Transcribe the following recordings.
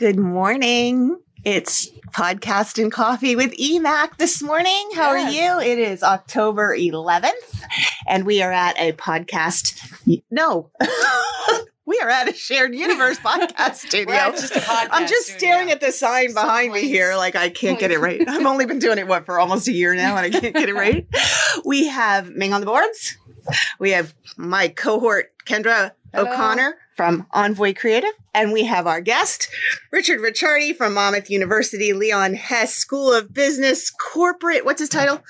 Good morning. It's podcast and coffee with EMAC this morning. How Yes. are you? It is October 11th, and we are at a podcast. No, we are at a shared universe podcast studio. Just podcast I'm just studio. staring at the sign behind me here, like I can't get it right. I've only been doing it what for almost a year now, and I can't get it right. We have Ming on the boards. We have my cohort Kendra Hello. O'Connor from Envoy Creative, and we have our guest Richard Ricciardi from Monmouth University, Leon Hess School of Business, corporate. What's his title?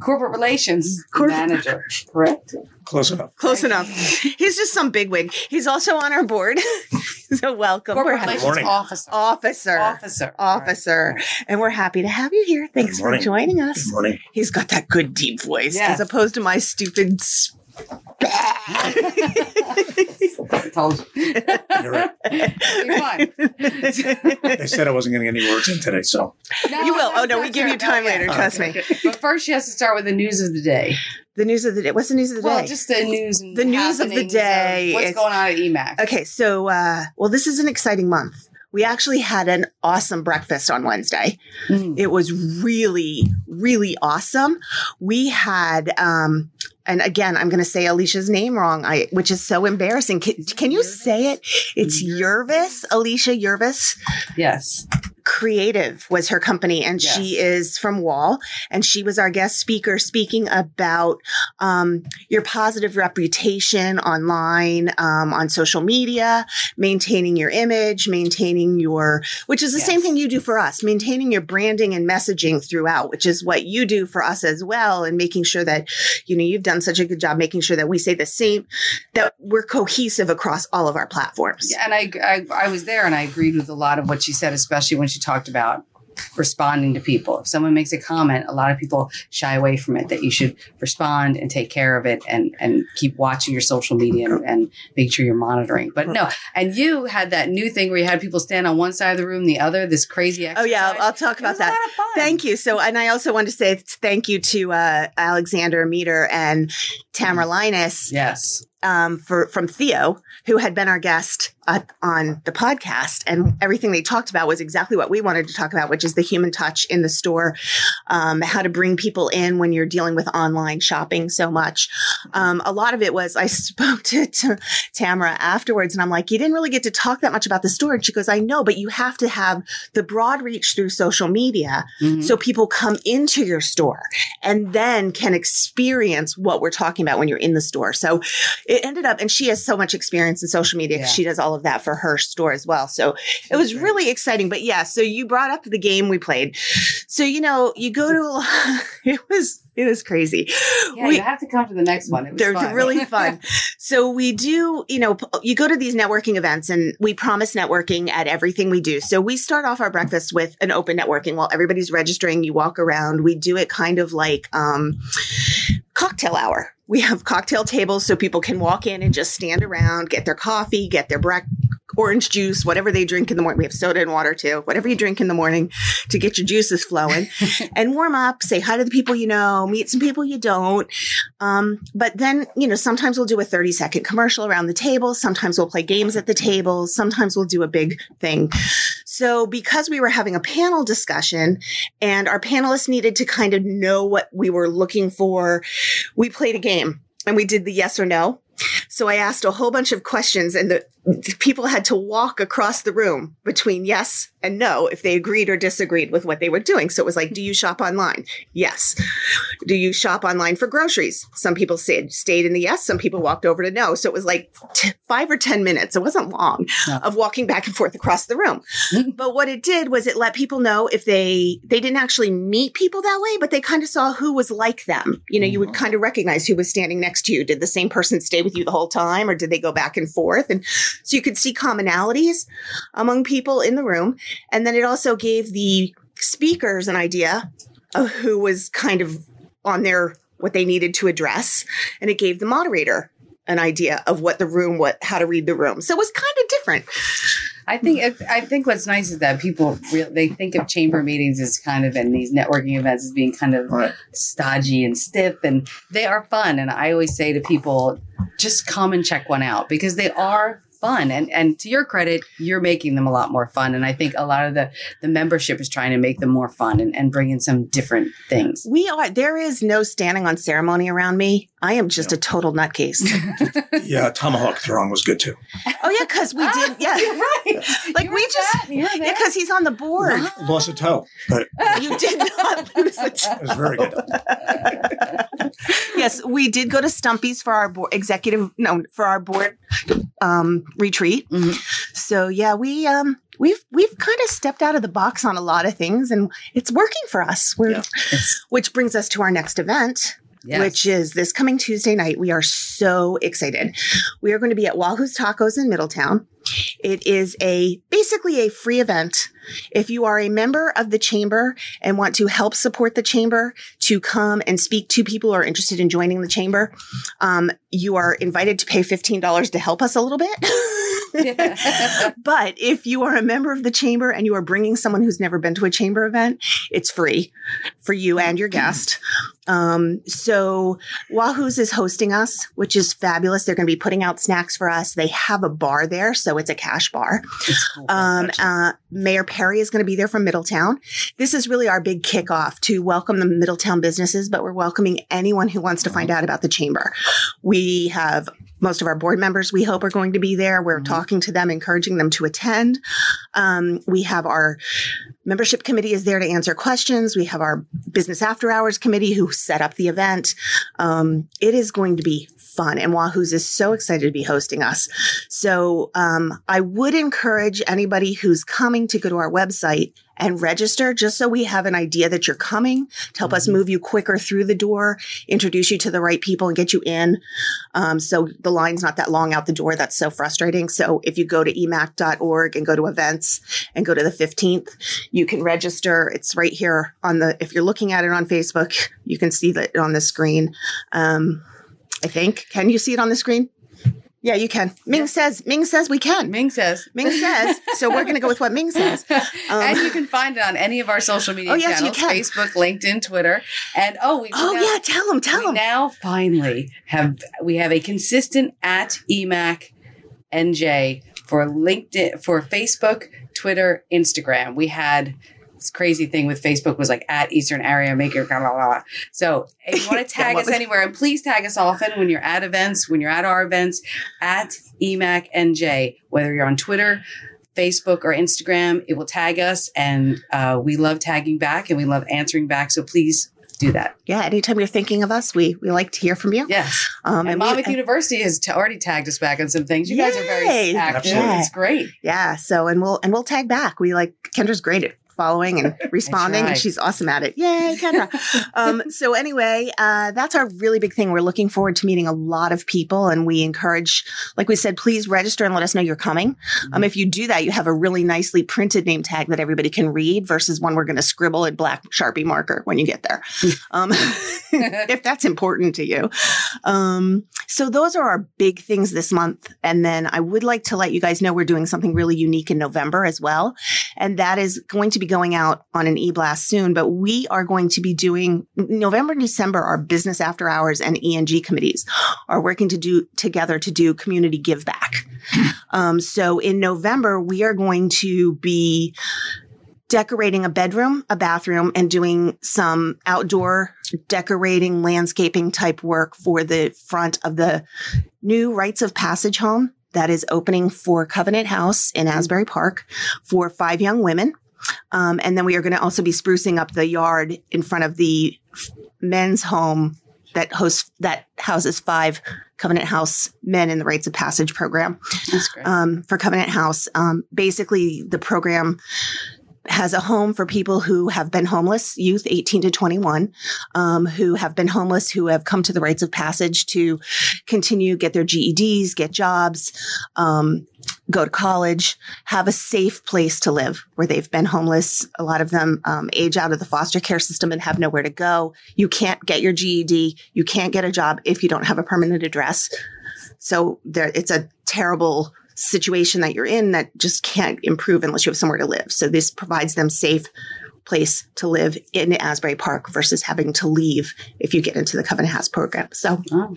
corporate relations Corp- manager. Correct. Close enough. Close Thank enough. He's just some bigwig. He's also on our board, so welcome. Corporate We're relations morning. officer. officer. Officer. Officer, and we're happy to have you here. Thanks for morning. joining Good us. morning. He's got that good deep voice Yes. as opposed to my stupid. S- I told you. You're right. They said I wasn't going to get any words in today, so You will. Oh, no, we give you time yeah. later, trust me. But first, she has to start with the news of the day. The news of the day. What's the news of the Well, day? Well, just the news. And The news of the happenings day what's is- going on at EMAC? Okay, so uh, well, this is an exciting month. We actually had an awesome breakfast on Wednesday. Mm. It was really, really awesome. We had, um, and again, I'm going to say Alicia's name wrong, I, which is so embarrassing. Can, can you Yervis? say it? It's Yervis, Alicia Yervis. Yes. Creative was her company, and she is from Wall. And she was our guest speaker speaking about um, your positive reputation online, um, on social media, maintaining your image, maintaining your, which is the same thing you do for us, maintaining your branding and messaging throughout, which is what you do for us as well, and making sure that, you know, you've done such a good job making sure that we say the same, that we're cohesive across all of our platforms. Yeah, and I, I I was there and I agreed with a lot of what she said, especially when she talked about responding to people. If someone makes a comment, a lot of people shy away from it. That you should respond and take care of it and and keep watching your social media and, and make sure you're monitoring. But no, and you had that new thing where you had people stand on one side of the room, the other. This crazy Oh yeah, I'll, talk about that. A lot of fun. Thank you. So, and I also want to say thank you to uh, Alexander Meter and Tamara Linus Yes. um, for from Theo, who had been our guest uh, on the podcast, and everything they talked about was exactly what we wanted to talk about, which is the human touch in the store, um, how to bring people in when you're dealing with online shopping so much. Um, a lot of it was I spoke to, to Tamara afterwards, and I'm like, you didn't really get to talk that much about the store, and she goes, I know, but you have to have the broad reach through social media Mhm. so people come into your store and then can experience what we're talking about when you're in the store. So it ended up, and she has so much experience in social media. Yeah. she does all of that for her store as well. So it was Great. really exciting. But yeah, so you brought up the game we played. So, you know, you go to it was, it was crazy. Yeah, We- you have to come to the next one. It was they're fun. really fun. so we do, you know, you go to these networking events and we promise networking at everything we do. So we start off our breakfast with an open networking while everybody's registering. You walk around. We do it kind of like um, cocktail hour. We have cocktail tables so people can walk in and just stand around, get their coffee, get their break orange juice, whatever they drink in the morning. We have soda and water too, whatever you drink in the morning to get your juices flowing and warm up, say hi to the people you know, meet some people you don't. Um, but then, you know, sometimes we'll do a 30 second commercial around the table. Sometimes we'll play games at the table. Sometimes we'll do a big thing. So because we were having a panel discussion and our panelists needed to kind of know what we were looking for, we played a game and we did the yes or no. So I asked a whole bunch of questions and the, people had to walk across the room between yes and no if they agreed or disagreed with what they were doing. So it was like, do you shop online? Yes. Do you shop online for groceries? Some people said stayed in the yes, some people walked over to no. So it was like t- five or 10 minutes. It wasn't long No. of walking back and forth across the room. Mm-hmm. but what it did was it let people know if they, they didn't actually meet people that way, but they kind of saw who was like them. You know, you would mm-hmm. kind of recognize who was standing next to you. Did the same person stay with you the whole time or did they go back and forth? And so you could see commonalities among people in the room. And then it also gave the speakers an idea of who was kind of on their what they needed to address. And it gave the moderator an idea of what the room, what how to read the room. So it was kind of different. I think it, I think what's nice is that people real they think of chamber meetings as kind of and these networking events as being kind of Right. stodgy and stiff, and they are fun. And I always say to people, just come and check one out because they are fun. And and to your credit, you're making them a lot more fun. And I think a lot of the the membership is trying to make them more fun and, and bring in some different things. We are. There is no standing on ceremony around me. I am just a total nutcase. Yeah, tomahawk throwing was good too. oh yeah, because we did. Yeah, You're right. Like, You we just- that. You were yeah, because he's on the board. Lost a toe, but You did not lose a it was very good. yes, we did go to Stumpy's for our board executive no for our board um, retreat. Mhm. So yeah, we um we've we've kind of stepped out of the box on a lot of things, and it's working for us. Yeah. Which brings us to our next event, Yes. which is this coming Tuesday night. We are so excited. We are going to be at Wahoo's Tacos in Middletown. It is a basically a free event. If you are a member of the chamber and want to help support the chamber to come and speak to people who are interested in joining the chamber, um, you are invited to pay $15 to help us a little bit. but if you are a member of the chamber and you are bringing someone who's never been to a chamber event, it's free for you and your guest. Um, so Wahoo's is hosting us, which is fabulous. They're going to be putting out snacks for us. They have a bar there, so it's a cash bar. Cool. Um, uh, Mayor Perry is going to be there from Middletown. This is really our big kickoff to welcome the Middletown businesses, but we're welcoming anyone who wants to find out about the chamber. We have most of our board members we hope are going to be there. We're Mhm. talking to them, encouraging them to attend. Um, we have our membership committee is there to answer questions. We have our business after hours committee who set up the event. Um, it is going to be fun, and Wahoo's is so excited to be hosting us. So um, I would encourage anybody who's coming to go to our website and register just so we have an idea that you're coming to help us Mhm. move you quicker through the door, introduce you to the right people and get you in. Um, so the line's not that long out the door. That's so frustrating. So if you go to emac.org and go to events and go to the 15th, you can register. It's right here on the, if you're looking at it on Facebook, you can see that on the screen. Um, I think. Can you see it on the screen? Yeah, you can. Ming Yeah. says, Ming says we can. Ming says. Ming says. So we're going to go with what Ming says. and you can find it on any of our social media Um, Oh, yes, channels. Facebook, LinkedIn, Twitter. And oh, we Oh now, yeah, tell them, tell them. now finally have we have a consistent at EMAC NJ for LinkedIn for Facebook, Twitter, Instagram. We had crazy thing with Facebook was like at Eastern area maker. Blah, blah, blah. So if you want to tag us anywhere, and please tag us often when you're at events, when you're at our events, at EMAC NJ, whether you're on Twitter. Facebook or Instagram, it will tag us, and uh, we love tagging back and we love answering back. So please do that. Yeah, anytime you're thinking of us, we we like to hear from you. Yes. Um, And we- Monmouth University has t- already tagged us back on some things. You guys are very Yay. active. Absolutely. It's great. yeah. So and we'll and we'll tag back. We like Kendra's great at following and responding, try. and she's awesome at it. Yay, Kendra! um, so anyway, uh, that's our really big thing. We're looking forward to meeting a lot of people, and we encourage, like we said, please register and let us know you're coming. Um, if you do that, you have a really nicely printed name tag that everybody can read versus one we're going to scribble in black sharpie marker when you get there. um, if that's important to you. Um, so those are our big things this month. And then I would like to let you guys know we're doing something really unique in November as well. And that is going to be going out on an e-blast soon, but we are going to be doing November and December, our business after hours and ENG committees are working to do together to do community give back. Um, so in November, we are going to be decorating a bedroom, a bathroom, and doing some outdoor decorating, landscaping type work for the front of the new Rites of Passage home that is opening for Covenant House in Asbury Park for five young women. Um, and then we are going to also be sprucing up the yard in front of the men's home that hosts that houses five Covenant House men in the Rites of Passage program That's great. um, for Covenant House. Um, basically, the program has a home for people who have been homeless, youth 18 to 21, um, who have been homeless, who have come to the rites of passage to continue, get their GEDs, get jobs, um, go to college, have a safe place to live where they've been homeless. A lot of them um, age out of the foster care system and have nowhere to go. You can't get your GED. You can't get a job if you don't have a permanent address. So there, it's a terrible situation that you're in that just can't improve unless you have somewhere to live. So this provides them safe place to live in Asbury Park versus having to leave if you get into the Covenant House program. So Oh,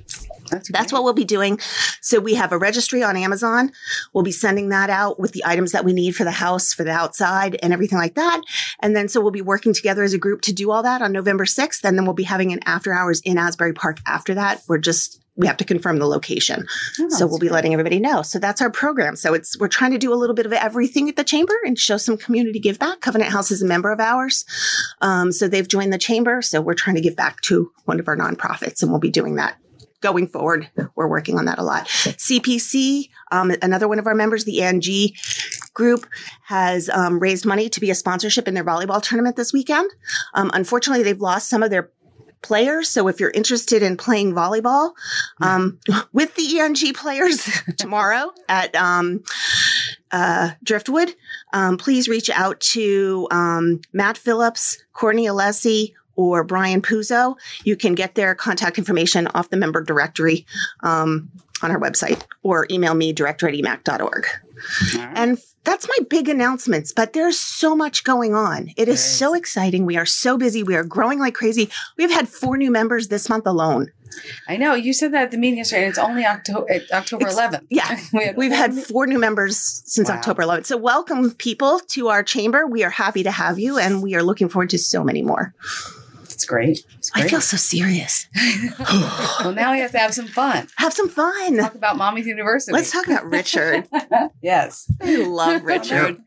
that's that's what we'll be doing. So we have a registry on Amazon. We'll be sending that out with the items that we need for the house, for the outside and everything like that. And then so we'll be working together as a group to do all that on November 6th. And then we'll be having an after hours in Asbury Park after that. We're just, we have to confirm the location. Oh, so we'll be great. letting everybody know. So that's our program. So it's, we're trying to do a little bit of everything at the chamber and show some community give back. Covenant House is a member of ours. Um, so they've joined the chamber. So we're trying to give back to one of our nonprofits and we'll be doing that going forward. We're working on that a lot. CPC, um, another one of our members, the ANG group, has um, raised money to be a sponsorship in their volleyball tournament this weekend. Um, unfortunately, they've lost some of their players. So if you're interested in playing volleyball um, with the ENG players tomorrow at um, uh, Driftwood, um, please reach out to um, Matt Phillips, Courtney Alessi, or Brian Puzo. You can get their contact information off the member directory um, on our website or email me director at emac.org. Right. And that's my big announcements, but there's so much going on. It is so exciting. We are so busy. We are growing like crazy. We've had four new members this month alone. I know you said that at the meeting yesterday. and It's only October October It's- 11th. yeah. we had We've had four new members since Wow. October 11th. So welcome people to our chamber. We are happy to have you and we are looking forward to so many more. It's great. It's great. I feel so serious. well, now we have to have some fun. Have some fun. Talk about Mommy's University. Let's talk about Richard. yes. I love Richard.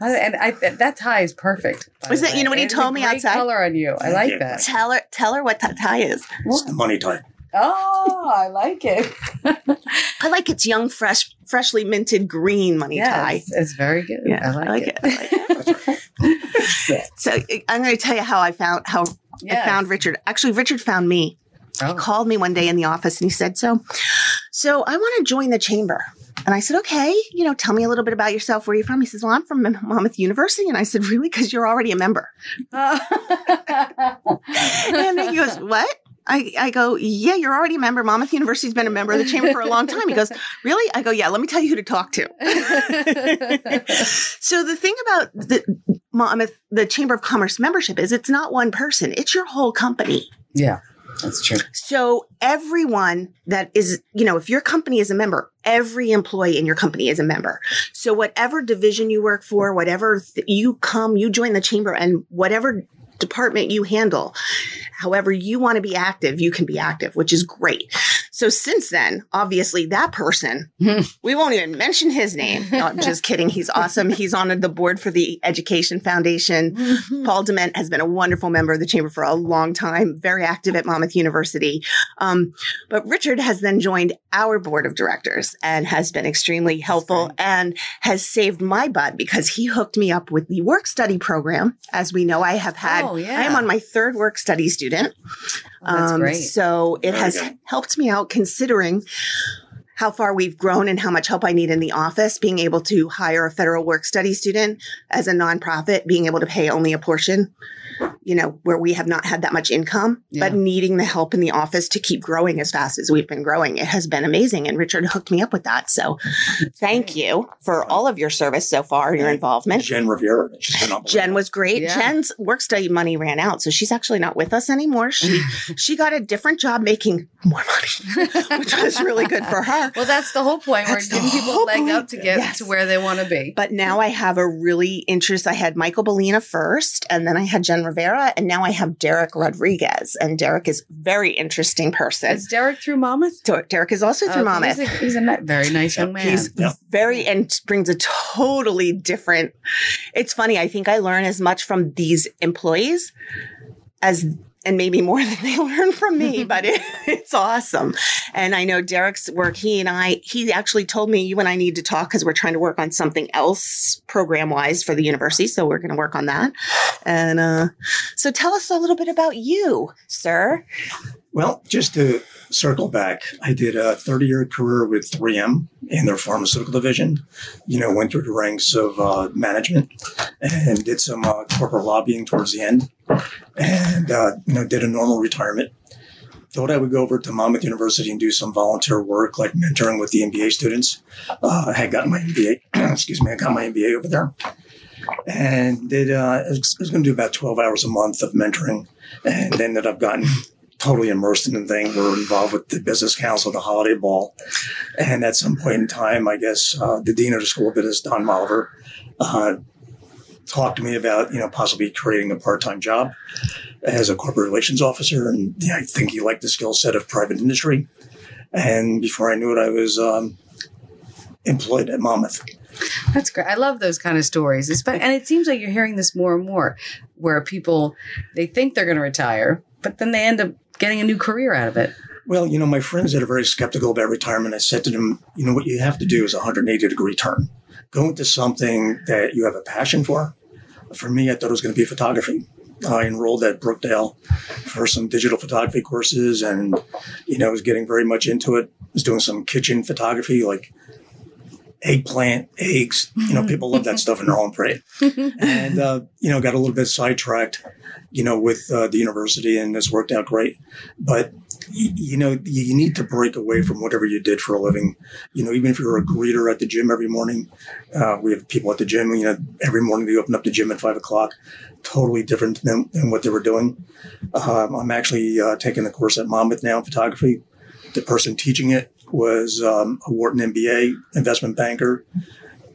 And I, that tie is perfect. by Was the that- you know what he told a me outside? color on you. I like Yeah. that. Tell her, tell her what that tie is. It's the money type. Oh, I like it. I like its young, fresh, freshly minted green money tie. yes, it's very good. Yeah, I like, it. I like it. So uh, I'm going to tell you how I found how I found Richard. Actually, Richard found me. Oh. He called me one day in the office and he said, "So, so I want to join the chamber." And I said, "Okay, you know, tell me a little bit about yourself. Where are you from?" He says, "Well, I'm from Monmouth University." And I said, "Really? Because you're already a member." and then he goes, "What?" I, I go, yeah, you're already a member. Monmouth University's been a member of the chamber for a long time. He goes, really? I go, yeah, let me tell you who to talk to. so the thing about the Monmouth, the Chamber of Commerce membership is it's not one person, it's your whole company. yeah, that's true. So everyone that is, you know, if your company is a member, every employee in your company is a member. So whatever division you work for, whatever th- you come, you join the chamber and whatever department you handle, however you want to be active, you can be active, which is great. So since then, obviously that person, we won't even mention his name. No, I'm just kidding. He's awesome. He's on the board for the Education Foundation. Paul Dement has been a wonderful member of the chamber for a long time, very active at Monmouth University. Um, but Richard has then joined our board of directors and has been extremely helpful and has saved my butt because he hooked me up with the work study program. As we know, I have had, Oh, yeah. I am on my third work study student. Oh, that's Um, great. So it has helped me out considering how far we've grown and how much help I need in the office, being able to hire a federal work study student as a nonprofit, being able to pay only a portion, you know, where we have not had that much income, Yeah. but needing the help in the office to keep growing as fast as we've been growing. It has been amazing. And Richard hooked me up with that. So thank you for all of your service so far and your involvement. Jen Rivera. She's been unbelievable. Jen was great. Yeah. Jen's work study money ran out, so she's actually not with us anymore. She she got a different job making more money, which was really good for her. Well, that's the whole point. We're That's giving people a whole leg up to get Yes. to where they want to be. But now I have a really interest. I had Michael Bellina first, and then I had Jen Rivera, and now I have Derek Rodriguez. And Derek is a very interesting person. Is Derek through Monmouth? Derek is also through Oh, Monmouth. He's a, he's a ni- very nice young man. He's Yeah. very and brings a totally different. It's funny. I think I learn as much from these employees as and maybe more than they learn from me, but it, it's awesome. And I know Derek's work. He and I. He actually told me you and I need to talk because we're trying to work on something else program wise for the university. So we're going to work on that. And uh, so tell us a little bit about you, sir. Well, just to circle back, I did a 30 year career with 3M in their pharmaceutical division. You know, went through the ranks of uh, management and did some uh, corporate lobbying towards the end and, uh, you know, did a normal retirement. Thought I would go over to Monmouth University and do some volunteer work, like mentoring with the MBA students. Uh, I had gotten my MBA, excuse me, I got my MBA over there. and did uh, I was, was going to do about twelve hours a month of mentoring, and ended up gotten totally immersed in the thing. We're involved with the business council, the holiday ball, and at some point in time, I guess uh, the dean of the school of business, Don Moliver, uh, talked to me about you know possibly creating a part-time job as a corporate relations officer, and I think he liked the skill set of private industry. And before I knew it, I was um, employed at Monmouth. That's great. I love those kind of stories. Espe- And it seems like you're hearing this more and more where people they think they're going to retire, but then they end up getting a new career out of it. Well, you know, my friends that are very skeptical about retirement, I said to them, you know, what you have to do is a 180 degree turn. Go into something that you have a passion for. For me, I thought it was going to be photography. I enrolled at Brookdale for some digital photography courses and, you know, was getting very much into it. I Was doing some kitchen photography, like eggplant, eggs. You know, people love that stuff in their own parade. And, uh, you know, got a little bit sidetracked, you know, with uh, the university and it's worked out great. But, y- you know, you need to break away from whatever you did for a living. You know, even if you're a greeter at the gym every morning, uh, we have people at the gym, you know, every morning they open up the gym at five o'clock, totally different than, than what they were doing. Um, I'm actually uh, taking the course at Monmouth now in photography. The person teaching it was um, a Wharton MBA investment banker.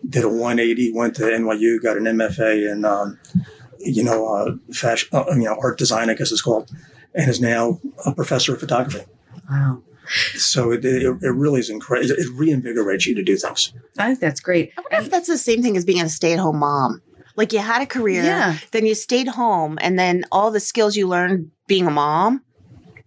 Did a 180, went to NYU, got an MFA in, um, you know, uh, fashion, uh, you know, art design, I guess it's called, and is now a professor of photography. Wow. So it, it, it really is incredible. It reinvigorates you to do things. I think that's great. I wonder if that's the same thing as being a stay at home mom. Like you had a career, Yeah. then you stayed home, and then all the skills you learned being a mom,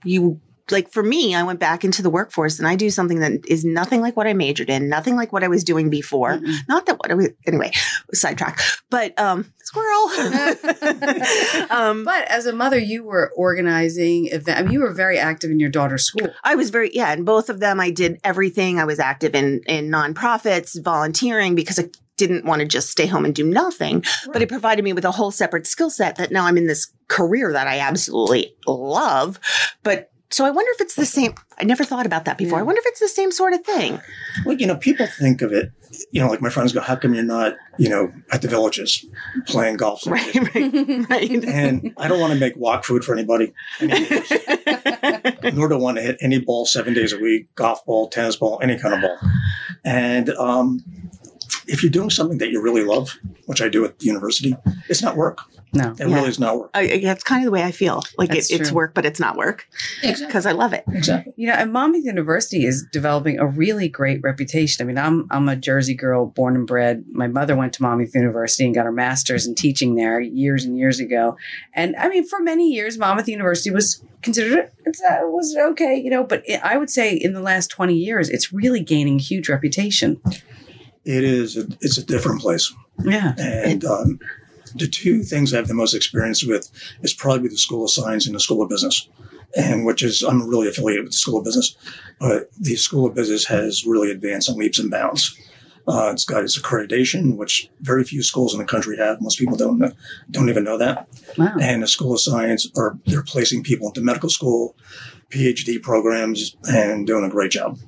you like for me, I went back into the workforce and I do something that is nothing like what I majored in, nothing like what I was doing before. Mm-mm. Not that what I was anyway, sidetrack. But um squirrel. um But as a mother, you were organizing event. I mean, you were very active in your daughter's school. I was very yeah, in both of them I did everything. I was active in in nonprofits, volunteering because I didn't want to just stay home and do nothing. But it provided me with a whole separate skill set that now I'm in this career that I absolutely love. But so I wonder if it's the same. I never thought about that before. Yeah. I wonder if it's the same sort of thing. Well, you know, people think of it, you know, like my friends go, how come you're not, you know, at the villages playing golf? Right, right, right. And I don't want to make walk food for anybody, any- nor do I want to hit any ball seven days a week, golf ball, tennis ball, any kind of ball. And um, if you're doing something that you really love, which I do at the university, it's not work. No. It Yeah. really is not work. I, that's kind of the way I feel. Like it, it's work, but it's not work Exactly. because I love it. Exactly. You know, and Monmouth University is developing a really great reputation. I mean, I'm I'm a Jersey girl, born and bred. My mother went to Monmouth University and got her master's in teaching there years and years ago. And I mean, for many years, Monmouth University was considered it's, uh, was okay, you know. But it, I would say in the last 20 years, it's really gaining huge reputation. It is. A, it's a different place. Yeah, And um, the two things I have the most experience with is probably the School of Science and the School of Business, and which is I'm really affiliated with the School of Business, but the School of Business has really advanced in leaps and bounds. Uh, it's got its accreditation, which very few schools in the country have. Most people don't know, don't even know that. wow. And the School of Science are they're placing people into medical school, PhD programs, and doing a great job.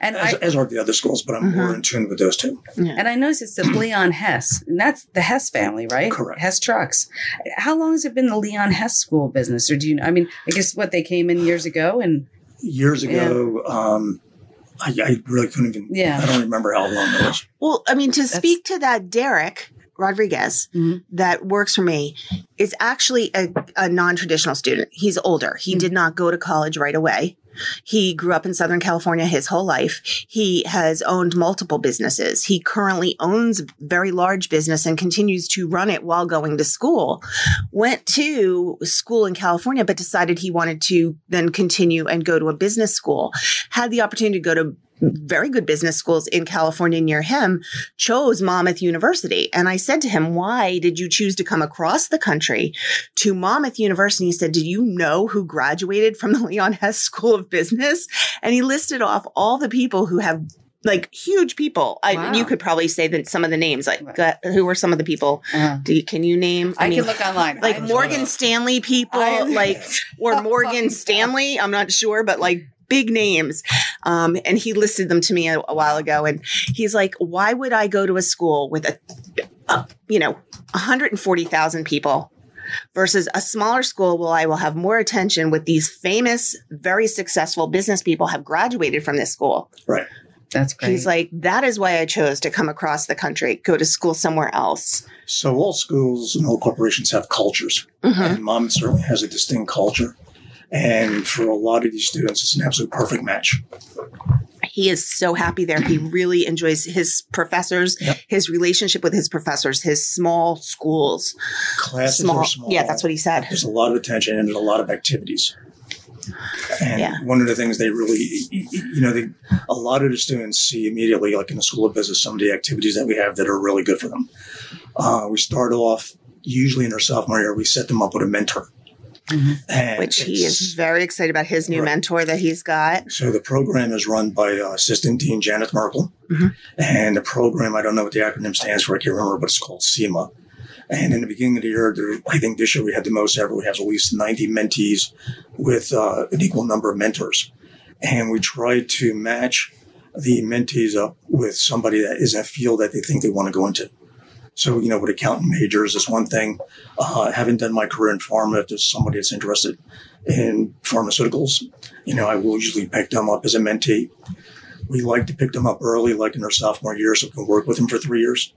And As, I as are the other schools, but I'm more Mhm. in tune with those two. and I noticed it's the Leon Hess, and that's the Hess family, right? Correct. Hess Trucks. How long has it been the Leon Hess school business, or do you? I mean, I guess what they came in years ago, and years ago. Um, I, I really couldn't even. Yeah. I don't remember how long it was. Well, I mean, to speak to that, Derek Rodriguez Mhm. that works for me is actually a, a non traditional student. He's older. He Mhm. did not go to college right away. He grew up in Southern California his whole life. He has owned multiple businesses. He currently owns a very large business and continues to run it while going to school. Went to school in California, but decided he wanted to then continue and go to a business school. Had the opportunity to go to very good business schools in California near him, chose Monmouth University. And I said to him, Why did you choose to come across the country to Monmouth University? He said, Did you know who graduated from the Leon Hess School of Business? And he listed off all the people who have like huge people. I, Wow. you could probably say that some of the names, like Right. uh, who were some of the people? uh, Do you, can you name? I, mean, can look online. like I- Morgan Stanley people, I- like or Morgan Oh, Stanley. I'm not sure, but like big names. Um, and he listed them to me a, a while ago, and he's like, "Why would I go to a school with a uh, you know, 140,000 people versus a smaller school where I will have more attention with these famous, very successful business people have graduated from this school. Right. That's great. He's like, that is why I chose to come across the country, go to school somewhere else. So all schools and all corporations have cultures, Mhm. and Mom certainly has a distinct culture. And for a lot of these students, it's an absolute perfect match. He is so happy there. He really enjoys his professors, Yep. his relationship with his professors, his small schools. Classes small, are small. Yeah, that's what he said. There's a lot of attention and there's a lot of activities. And Yeah. one of the things they really, you know, they, a lot of the students see immediately, like in the School of Business, some of the activities that we have that are really good for them. Uh, we start off usually in our sophomore year, we set them up with a mentor. Mhm. Which he is very excited about his new Right. mentor that he's got. So the program is run by uh, Assistant Dean Janet Merkel. Mhm. And the program, I don't know what the acronym stands for, I can't remember, but it's called SEMA. And in the beginning of the year, there, I think this year we had the most ever. We have at least 90 mentees with uh, an equal number of mentors. And we try to match the mentees up with somebody that is a field that they think they want to go into. So, you know, with accountant majors is one thing. Uh, having done my career in pharma, if there's somebody that's interested in pharmaceuticals, you know, I will usually pick them up as a mentee. We like to pick them up early, like in their sophomore year, so we can work with them for three years.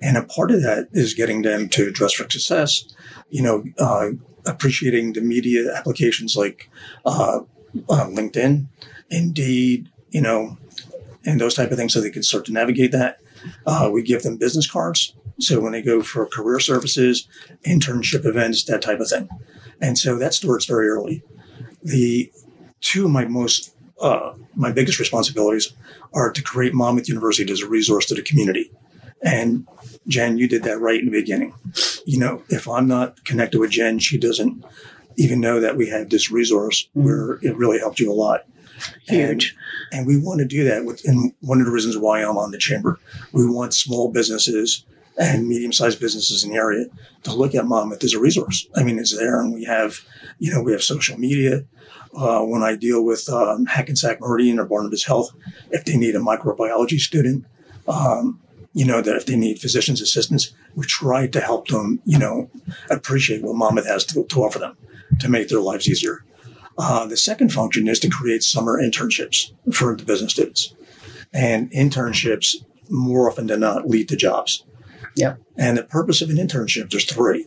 And a part of that is getting them to dress for success, you know, uh, appreciating the media applications like uh, uh, LinkedIn, Indeed, you know, and those type of things so they can start to navigate that. Uh, we give them business cards. So when they go for career services, internship events, that type of thing. And so that starts very early. The two of my most, uh, my biggest responsibilities are to create Monmouth University as a resource to the community. And Jen, you did that right in the beginning. You know, if I'm not connected with Jen, she doesn't even know that we have this resource where it really helped you a lot. Huge. And, and we want to do that. With, and one of the reasons why I'm on the chamber, we want small businesses and medium-sized businesses in the area to look at Monmouth as a resource. I mean, it's there, and we have, you know, we have social media. Uh, when I deal with um, Hackensack Meridian or Barnabas Health, if they need a microbiology student, um, you know, that if they need physician's assistants, we try to help them, you know, appreciate what Monmouth has to, to offer them to make their lives easier. Uh, the second function is to create summer internships for the business students. And internships, more often than not, lead to jobs. Yep. And the purpose of an internship, there's three.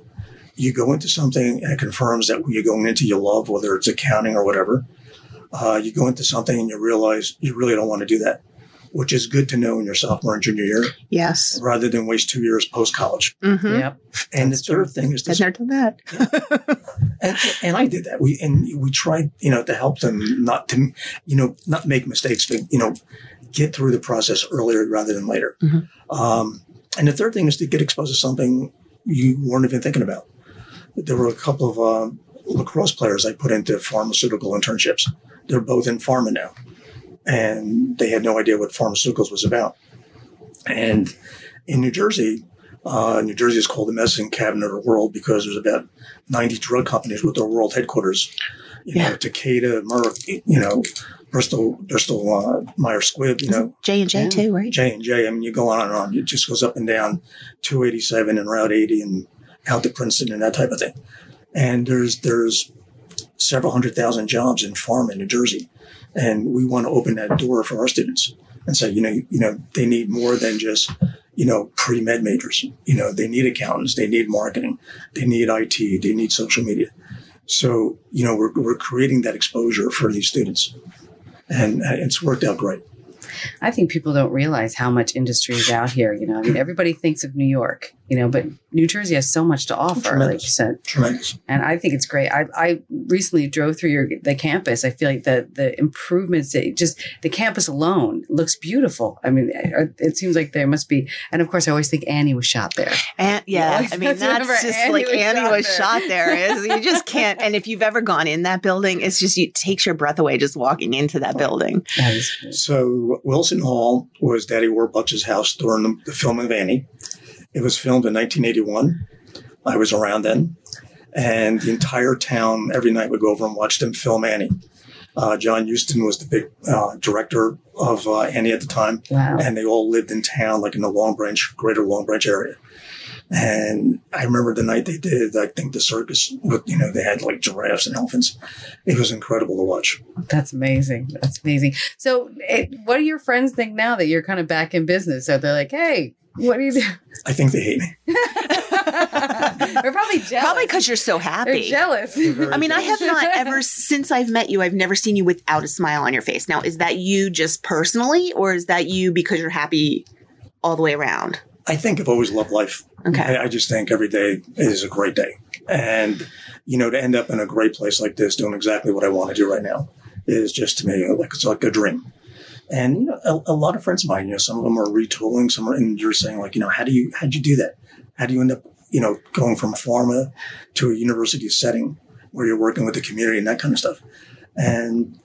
You go into something and it confirms that what you're going into you love, whether it's accounting or whatever. Uh, you go into something and you realize you really don't want to do that, which is good to know in your sophomore and junior year Yes. rather than waste two years post college. Mm-hmm. Yep. And the That's true. third thing is I've this, never done that. and, and I did that. We and we tried, you know, to help them not to, you know, not make mistakes, but you know, get through the process earlier rather than later. Mhm. Um, and the third thing is to get exposed to something you weren't even thinking about. There were a couple of uh, lacrosse players I put into pharmaceutical internships. They're both in pharma now, and they had no idea what pharmaceuticals was about. And in New Jersey, uh, New Jersey is called the medicine cabinet of the world because there's about 90 drug companies with their world headquarters. You Yeah. know, Takeda, Merck, you know, Bristol, Bristol, uh, Myers Squibb, you know, J and J too, right? J and J. I mean, you go on and on. It just goes up and down, 287 and Route 80 and out to Princeton and that type of thing. And there's there's several hundred thousand jobs in pharma in New Jersey, and we want to open that door for our students and say, you know, you know, they need more than just you know pre med majors. You know, they need accountants, they need marketing, they need IT, they need social media. So you know, we're we're creating that exposure for these students, and uh, it's worked out great. I think people don't realize how much industry is out here. You know, I mean, everybody thinks of New York, you know, but New Jersey has so much to offer, like you Tremendous. said. Tremendous. And I think it's great. I, I recently drove through your the campus. I feel like the the improvements, that just the campus alone looks beautiful. I mean, it it seems like there must be. And of course, I always think Annie was shot there. And yeah, Yeah, I mean that's that's just Annie like was Annie shot was there. shot there. Is you just can't. And if you've ever gone in that building, it's just you it takes your breath away just walking into that building. That is So Wilson Hall was Daddy Warbucks' house during the, the filming of Annie. It was filmed in 1981. I was around then, and the entire town every night would go over and watch them film Annie. Uh, John Huston was the big uh, director of uh, Annie at the time, wow. and they all lived in town, like in the Long Branch, Greater Long Branch area. And I remember the night they did, I think the circus, with, you know, they had like giraffes and elephants. It was incredible to watch. That's amazing. That's amazing. So, it, what do your friends think now that you're kind of back in business? So they're like, "Hey, what do you do?" I think they hate me. they're probably jealous. Probably because you're so happy. jealous. They're very I mean, I have not ever, since I've met you, I've never seen you without a smile on your face. Now, is that you just personally, or is that you because you're happy all the way around? I think I've always loved life. Okay. I, I just think every day is a great day. And, you know, to end up in a great place like this, doing exactly what I want to do right now is just to me like it's like a dream. And, you know, a, a lot of friends of mine, you know, some of them are retooling, some are, and you're saying like, you know, how do you, how'd you do that? How do you end up, you know, going from pharma to a university setting where you're working with the community and that kind of stuff? And,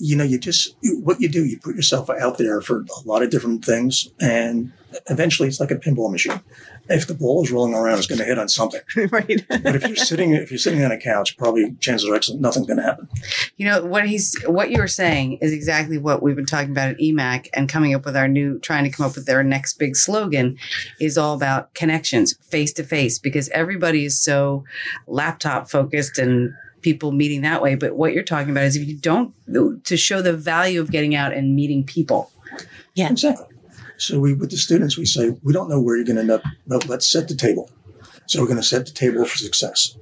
you know, you just, what you do, you put yourself out there for a lot of different things. And eventually it's like a pinball machine. If the ball is rolling around, it's going to hit on something. right. But if you're sitting, if you're sitting on a couch, probably chances are excellent, nothing's going to happen. You know what he's what you were saying is exactly what we've been talking about at EMAC and coming up with our new trying to come up with their next big slogan is all about connections face to face because everybody is so laptop focused and people meeting that way but what you're talking about is if you don't to show the value of getting out and meeting people Yeah. Exactly. So we, with the students, we say, we don't know where you're going to end up, but let's set the table. So we're going to set the table for success.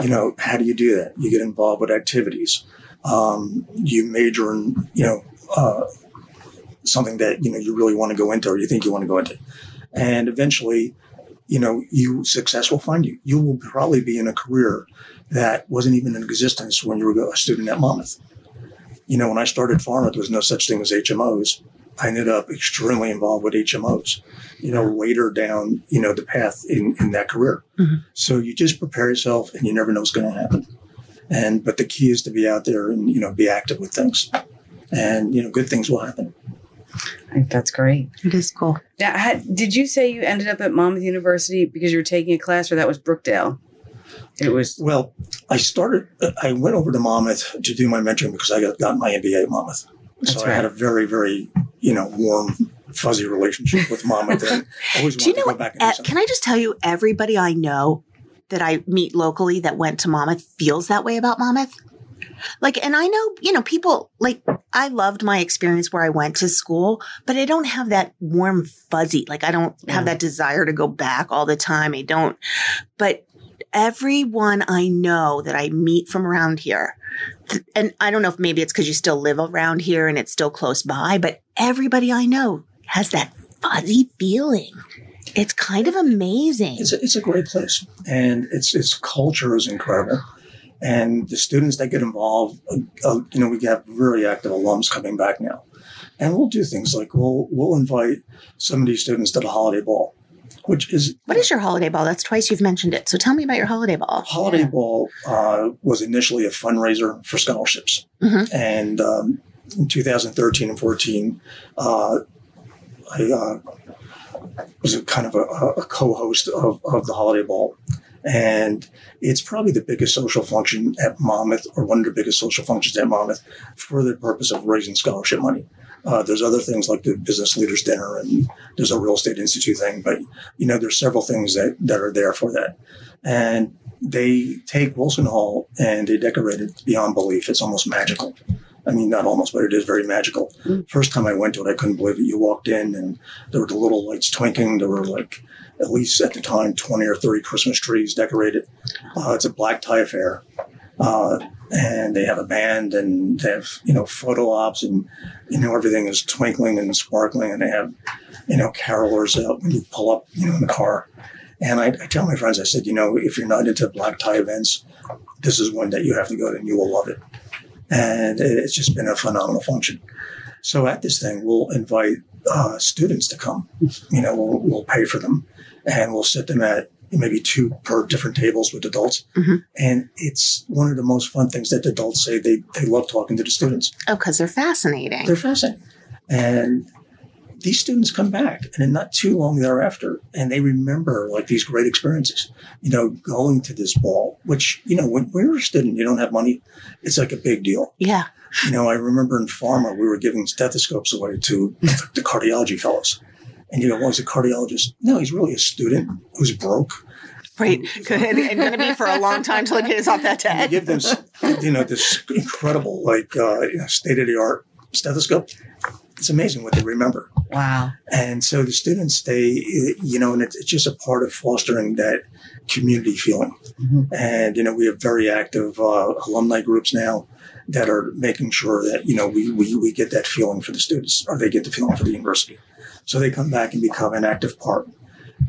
You know, how do you do that? You get involved with activities. Um, you major in, you know, uh, something that, you know, you really want to go into or you think you want to go into. And eventually, you know, you success will find you. You will probably be in a career that wasn't even in existence when you were a student at Monmouth. You know, when I started pharma, there was no such thing as HMOs. I ended up extremely involved with HMOs, you know, later down, you know, the path in, in that career. Mhm. So you just prepare yourself and you never know what's going to happen. And, but the key is to be out there and, you know, be active with things and, you know, good things will happen. I think that's great It is cool. now had, did you say you ended up at Monmouth University because you were taking a class or that was Brookdale it was Well, I started, I went over to Monmouth to do my mentoring because I got, got my MBA at Monmouth. So I had a very, very, you know, warm, fuzzy relationship with Monmouth and always Do you wanted to know go back and Uh, can I just tell you, everybody I know that I meet locally that went to Monmouth feels that way about Monmouth. Like, and I know, you know, people like, I loved my experience where I went to school, but I don't have that warm fuzzy. Like, I don't Yeah. have that desire to go back all the time. I don't, but everyone I know that I meet from around here, and I don't know if maybe it's because you still live around here and it's still close by, but everybody I know has that fuzzy feeling. It's kind of amazing. It's a, it's a great place, and its its culture is incredible. And the students that get involved, uh, uh, you know, we have really active alums coming back now, and we'll do things like we'll we'll invite some of these students to the holiday ball, which is What is your holiday ball? That's twice you've mentioned it. So tell me about your holiday ball. Holiday Yeah. Ball uh, was initially a fundraiser for scholarships, Mhm. and um, in 2013 and 14, uh, I uh, was a kind of a, a co-host of, of the Holiday Ball, and it's probably the biggest social function at Monmouth, or one of the biggest social functions at Monmouth, for the purpose of raising scholarship money. Uh, there's other things like the business leaders dinner, and there's a real estate institute thing, but you know there's several things that that are there for that, and they take Wilson Hall and they decorate it beyond belief. It's almost magical. I mean, not almost, but it is very magical. Mm. First time I went to it, I couldn't believe it. You walked in and there were the little lights twinkling. There were like, at least at the time, 20 or 30 Christmas trees decorated. Uh, it's a black tie affair. Uh, and they have a band and they have, you know, photo ops and, you know, everything is twinkling and sparkling and they have, you know, carolers out when you pull up, you know, in the car. And I, I tell my friends, I said, you know, if you're not into black tie events, this is one that you have to go to and you will love it. And it's just been a phenomenal function. So at this thing, we'll invite uh, students to come. You know, we'll, we'll pay for them and we'll sit them at maybe two per different tables with adults. Mhm. And it's one of the most fun things that the adults say. They, they love talking to the students. Oh, because they're fascinating. They're fascinating. And these students come back and then not too long thereafter and they remember like these great experiences you know going to this ball which you know when, you're a student you don't have money it's like a big deal yeah. you know i remember in pharma we were giving stethoscopes away to the cardiology fellows And you go, well, he's a cardiologist. No, he's really a student who's broke. Right. Good. And going to be for a long time till he pays off that And you debt. give them, you know, this incredible, like, uh, state of the art stethoscope. It's amazing what they remember. Wow. And so the students, they, you know, and it's, it's just a part of fostering that community feeling. Mhm. And, you know, we have very active uh, alumni groups now that are making sure that, you know, we, we, we get that feeling for the students or they get the feeling for the university. So they come back and become an active part.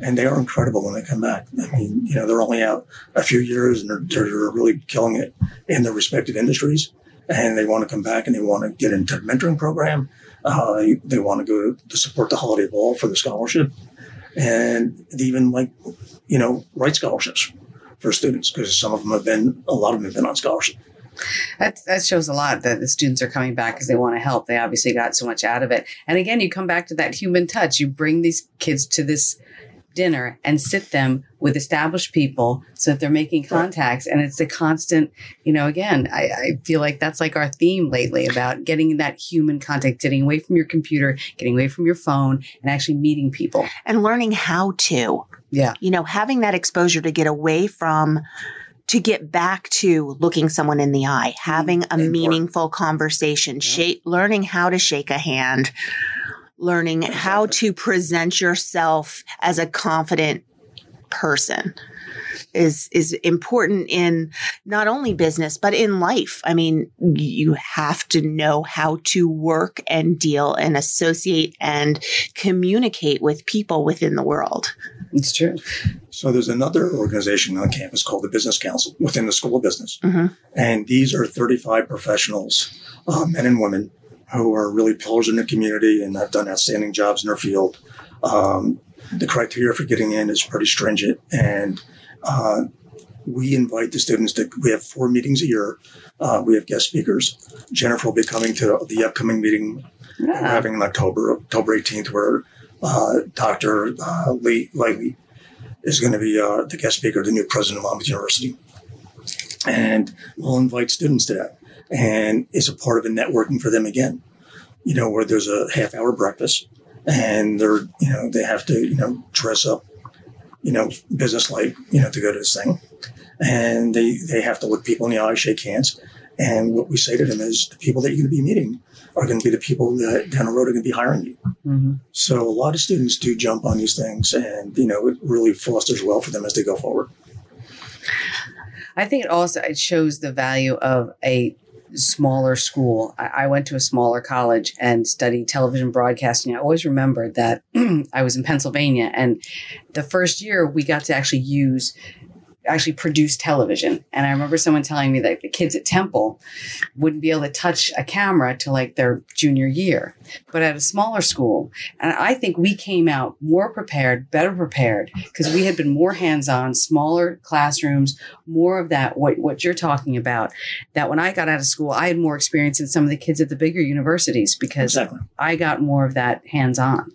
And they are incredible when they come back. I mean, you know, they're only out a few years and they're, they're really killing it in their respective industries. And they want to come back and they want to get into mentoring program. Uh, they, they want to go to support the holiday ball for the scholarship. And they even like, you know, write scholarships for students because some of them have been, a lot of them have been on scholarship. That that shows a lot that the students are coming back because they want to help. They obviously got so much out of it. And again, you come back to that human touch. You bring these kids to this dinner and sit them with established people so that they're making contacts and it's a constant you know again I, I feel like that's like our theme lately about getting that human contact getting away from your computer getting away from your phone and actually meeting people And learning how to. yeah you know, having that exposure to get away from, to get back to looking someone in the eye, mm-hmm. having a meaningful conversation, shake, learning how to shake a hand, learning how to present yourself as a confident person is is important in not only business but in life. I mean, you have to know how to work and deal and associate and communicate with people within the world. it's true So there's another organization on campus called the Business Council within the School of Business. Mhm. And these are 35 professionals, uh, men and women, who are really pillars in the community and have done outstanding jobs in their field. Um, the criteria for getting in is pretty stringent. And uh, we invite the students to, we have four meetings a year. Uh, we have guest speakers. Jennifer will be coming to the upcoming meeting we're having in October, October 18th, where uh, Dr. Uh, Lee Lively is going to be uh, the guest speaker, the new president of Monmouth University. And we'll invite students to that. And it's a part of a networking for them again, you know, where there's a half hour breakfast and they're, you know, they have to, you know, dress up, you know, business like, you know, to go to this thing. And they, they have to look people in the eye, shake hands. And what we say to them is the people that you're going to be meeting are going to be the people that down the road are going to be hiring you. Mhm. So a lot of students do jump on these things and, you know, it really fosters well for them as they go forward. I think it also it shows the value of a smaller school. I, I went to a smaller college and studied television broadcasting. I always remembered that I was in Pennsylvania, and the first year we got to actually use actually produce television. And I remember someone telling me that the kids at Temple wouldn't be able to touch a camera till like their junior year. But at a smaller school, and I think we came out more prepared, better prepared, because we had been more hands-on, smaller classrooms, more of that what what you're talking about. That when I got out of school, I had more experience than some of the kids at the bigger universities because Exactly. I got more of that hands-on.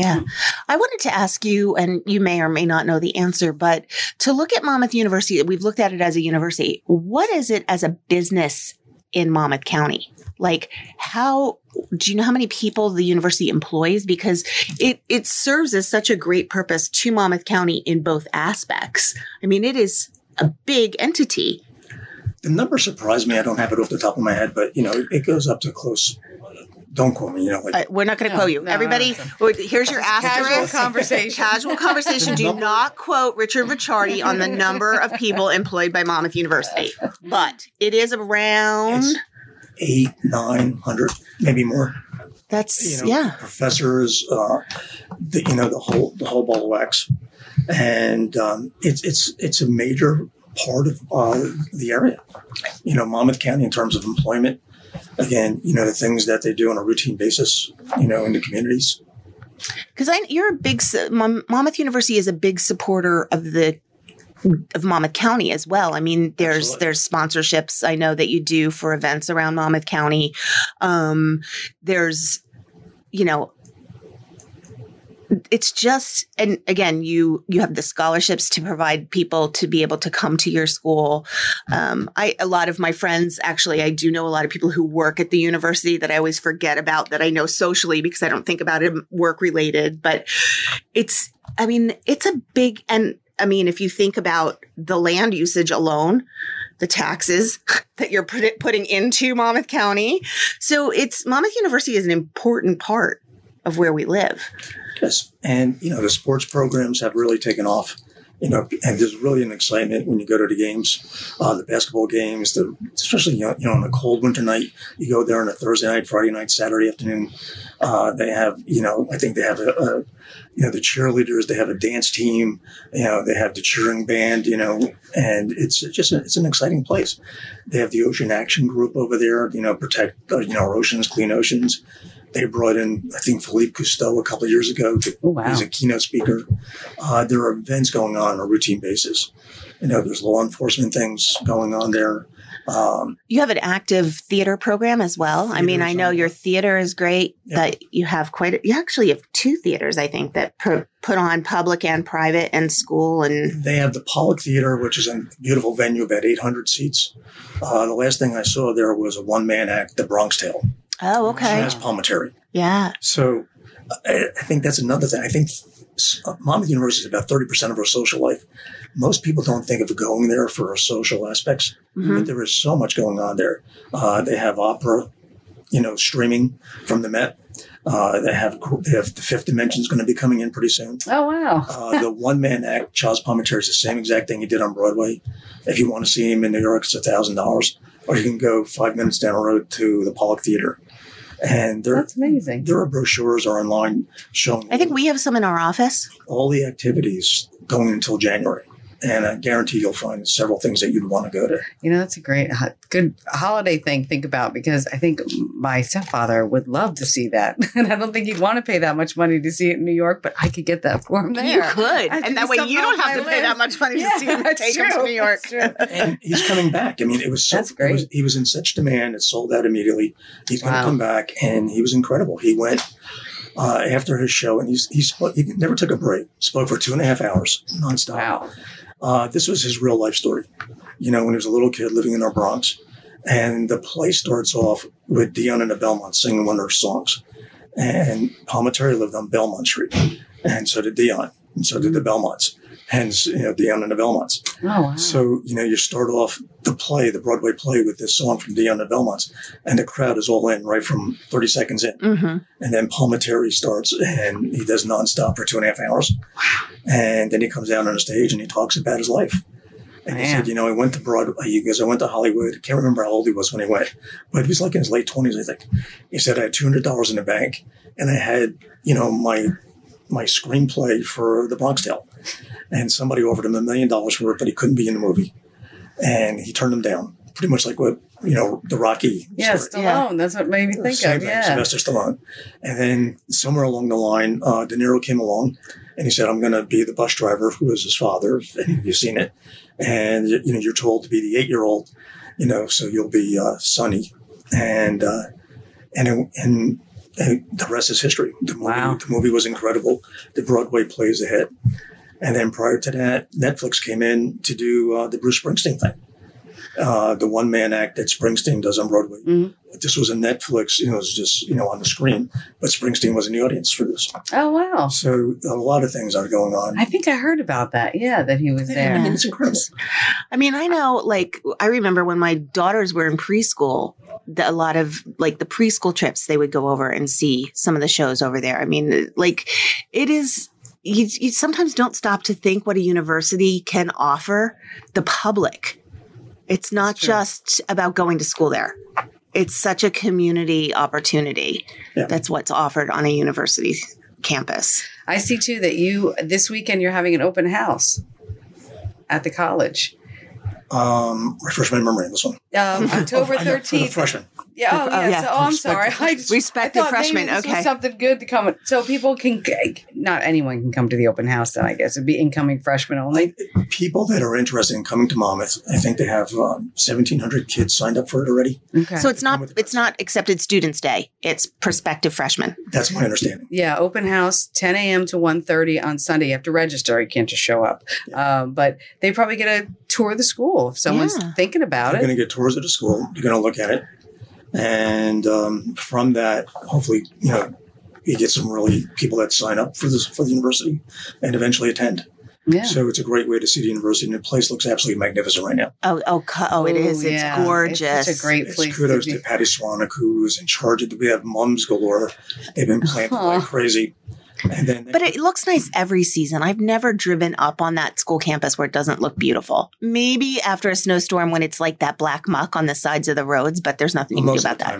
Yeah. Mm-hmm. I wanted to ask you, and you may or may not know the answer, but to look at Monmouth University, we've looked at it as a university. What is it as a business in Monmouth County? Like, how do you know how many people the university employs? Because it, it serves as such a great purpose to Monmouth County in both aspects. I mean, it is a big entity. The number surprised me. I don't have it off the top of my head, but, you know, it, it goes up to close. Don't quote me, you know, like Uh, we're not going to No, quote you. no, Everybody, no, wait, here's your Casual asterisk. conversation. Casual conversation. Do not quote Richard Ricciardi on the number of people employed by Monmouth University, but it is around. It's- eight, nine hundred, maybe more. that's you know, yeah. professors, uh, the, you know, the whole the whole ball of wax, and um, it's it's it's a major part of uh, the area. You know, Monmouth County in terms of employment. Again, you know the things that they do on a routine basis. You know, in the communities. Because you're a big Monmouth University is a big supporter of the of Monmouth County as well. I mean, there's Absolutely. there's sponsorships I know that you do for events around Monmouth County. Um, there's, you know, it's just and again you you have the scholarships to provide people to be able to come to your school. Um, i a lot of my friends actually i do know a lot of people who work at the university that i always forget about that i know socially because i don't think about it work related but it's i mean it's a big and i mean if you think about the land usage alone the taxes that you're put, putting into monmouth county. So it's monmouth university is an important part of where we live Yes. And, you know, the sports programs have really taken off, you know, and there's really an excitement when you go to the games, uh, the basketball games, the, especially, you know, on a cold winter night, you go there on a Thursday night, Friday night, Saturday afternoon. Uh, they have, you know, I think they have a, a, you know, the cheerleaders, they have a dance team, you know, they have the cheering band, you know, and it's just, a, it's an exciting place. They have the ocean action group over there, you know, protect, uh, you know, our oceans, clean oceans. They brought in, I think, Philippe Cousteau a couple of years ago. To, Oh, wow. He's a keynote speaker. Uh, there are events going on on a routine basis. You know, there's law enforcement things going on there. Um, You have an active theater program as well. I mean, I know your theater is great. Yeah. That you have quite. A, you actually have two theaters, I think, that pr- put on public and private and school and. they have the Pollak Theater, which is a beautiful venue, about 800 seats. Uh, the last thing I saw there was a one man act, The Bronx Tale. Oh, okay. Yeah. So I, I think that's another thing. I think uh, Monmouth University is about 30% of our social life. Most people don't think of going there for our social aspects, Mhm. but there is so much going on there. Uh, they have opera, you know, streaming from the Met. Uh, they have they have the Fifth Dimension is going to be coming in pretty soon. Oh, wow. Uh, the one man act, Charles Palminteri, is the same exact thing he did on Broadway. If you want to see him in New York, it's a thousand dollars, or you can go five minutes down the road to the Pollak Theater. And there, That's amazing. there are brochures are online showing I think we have some in our office. all the activities going until January. And I guarantee you'll find several things that you'd want to go to. You know, that's a great, good holiday thing. to Think about because I think my stepfather would love to see that, and I don't think he'd want to pay that much money to see it in New York. But I could get that for him there. You could, I and that way you don't have to my pay that much money Yeah, to see him that's take him to. New York. That's. And he's coming back. I mean, it was so, That's great. it was- he was in such demand. It sold out immediately. He's going to Wow. come back, and he was incredible. He went uh, after his show, and he's, he spoke. He never took a break. Spoke for two and a half hours nonstop. Wow. Uh, this was his real life story. You know, when he was a little kid living in our Bronx, and the play starts off with Dion and the Belmont singing one of their songs, and Palminteri lived on Belmont Street, and so did Dion, and so did the Belmonts, hence you know Dion and the Belmonts. Oh, wow. So, you know, you start off the play, the Broadway play with this song from Dion and Belmonts, and the crowd is all in right from 30 seconds in. hmm And then Palminteri starts and he does nonstop for two and a half hours. wow. And then he comes down on the stage and he talks about his life. And he said, you know, I went to Broadway. He goes, I went to Hollywood. I can't remember how old he was when he went, but he was like in his late 20s, I think. He said, I had $200 in the bank and I had, you know, my my screenplay for The Bronx Tale. And somebody offered him a million dollars for it, but he couldn't be in the movie. And he turned him down. Pretty much like what, you know, the Rocky yeah, story. Stallone. Yeah. That's what made me think Same of. thing, Yeah. Sylvester Stallone. And then somewhere along the line, uh, De Niro came along and he said, I'm going to be the bus driver who is his father. If any of you seen it. And, you you know, you're told to be the eight year old, you know, so you'll be, uh, Sonny. And, uh, and, it, and, and the rest is history. The movie, Wow. the movie was incredible. The Broadway plays a hit. And then prior to that, Netflix came in to do uh, the Bruce Springsteen thing, uh, the one man act that Springsteen does on Broadway. Mhm. This was a Netflix, you know, it was just you know on the screen, but Springsteen was in the audience for this. Oh, wow. So a lot of things are going on. I think I heard about that. Yeah, that he was there. I mean, it's incredible. I mean, I know, like, I remember when my daughters were in preschool, the, a lot of like the preschool trips, they would go over and see some of the shows over there. I mean, like, it is. You, you sometimes don't stop to think what a university can offer the public. It's not That's just about going to school there. It's such a community opportunity. Yeah. That's what's offered on a university campus. I see too that you this weekend you're having an open house at the college. Um, refresh my memory on this one. Um, October Oh, I know, for the 13th. freshman. Yeah, oh, Oh, yeah. yeah. So, oh, I'm Respect sorry. the I just, Respect I the thought freshmen. maybe this was Okay. something good to come. So people can, not anyone can come to the open house then, I guess. It'd be incoming freshmen only. People that are interested in coming to Monmouth, I think they have um, 1,700 kids signed up for it already. Okay. So it's not Come with the it's not accepted students day. It's prospective freshmen. That's my understanding. yeah, open house, 10 a.m. to 1.30 on Sunday. You have to register. You can't just show up. Um, but they probably get a tour of the school if someone's Yeah. thinking about You're it. going to get tours of the school. You're going to look at it, and um, from that, hopefully, you know, you get some really people that sign up for this for the university and eventually attend. Yeah. So it's a great way to see the university, and the place looks absolutely magnificent right now. Oh, oh, oh! It is. Ooh, It's yeah. gorgeous. It's such a great It's place. kudos to to, be. Patty Swanick, who's in charge of. The, we have mums galore. They've been planted like crazy, and then But it looks nice every season. I've never driven up on that school campus where it doesn't look beautiful. Maybe after a snowstorm when it's like that black muck on the sides of the roads, but there's nothing you can do about that.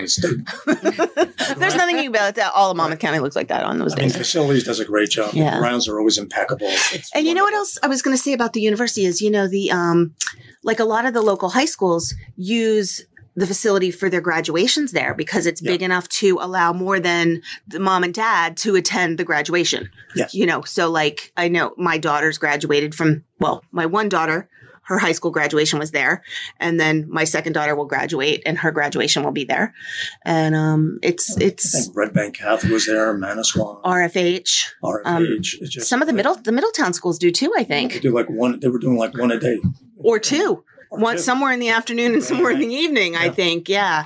There's nothing you can do about that. All of Monmouth County looks like that on those I mean, days. facilities does a great job. Yeah. The grounds are always impeccable. It's And you know what else I was going to say about the university is, you know, the um, like a lot of the local high schools use the facility for their graduations there because it's big enough to allow more than the mom and dad to attend the graduation. Yes. You know, so like I know my daughter's graduated from well, my one daughter, her high school graduation was there, and then my second daughter will graduate and her graduation will be there. And um it's it's think Red Bank Catholic was there, Manasquan, RFH. RFH. um, Some of the middle the Middletown schools do too, I think. They do like one. They were doing like one a day. Or two. Or one two. somewhere in the afternoon and somewhere in the evening i think yeah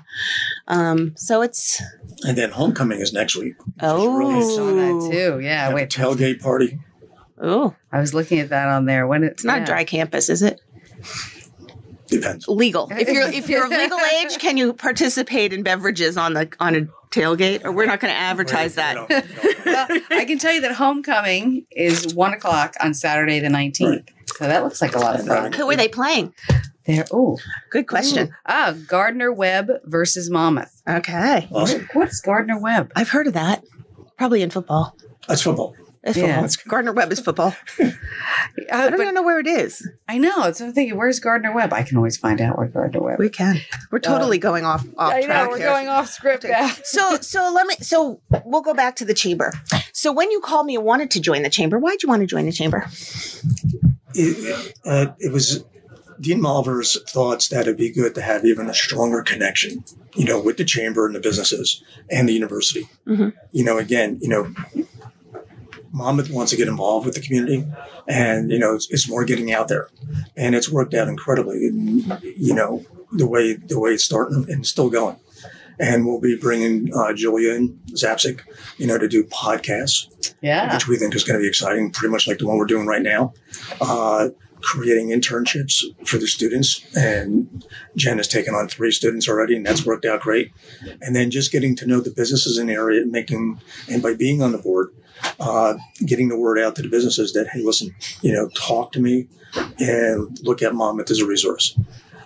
um so it's And then homecoming is next week. which Oh. really I saw that too. Yeah. have a Wait. tailgate party. oh I was looking at that on there. When it, it's not yeah. dry campus is it Depends. legal if you're if you're of legal age can you participate in beverages on the on a tailgate or we're not going to advertise We that don't- we well, I can tell you that homecoming is one o'clock on Saturday the nineteenth. So that looks like a lot of fun. who are they playing There. Oh, good question ah, Gardner Webb versus Monmouth. okay Awesome. What is Gardner Webb? i've heard of that probably in football That's football. It's Yeah. football. Gardner Webb is football. Uh, I don't but even know where it is. I know. So I'm thinking, where's Gardner Webb? I can always find out where Gardner Webb. We can. We're totally going off off I track know we're here. going off script now. so so let me so we'll go back to the chamber. So when you called me and wanted to join the chamber, why'd you want to join the chamber? It, uh, it was Dean Moliver's thoughts that it'd be good to have even a stronger connection, you know, with the chamber and the businesses and the university. Mhm. You know, again, you know, Monmouth wants to get involved with the community, and you know, it's, it's more getting out there, and it's worked out incredibly. You know, the way the way it's starting and still going. And we'll be bringing uh, Julia and Zapsik, you know, to do podcasts Yeah. which we think is going to be exciting, pretty much like the one we're doing right now. Uh, creating internships for the students, and Jen has taken on three students already, and that's worked out great. And then just getting to know the businesses in the area, making and by being on the board, uh, getting the word out to the businesses that hey, listen, you know, talk to me and look at Monmouth as a resource.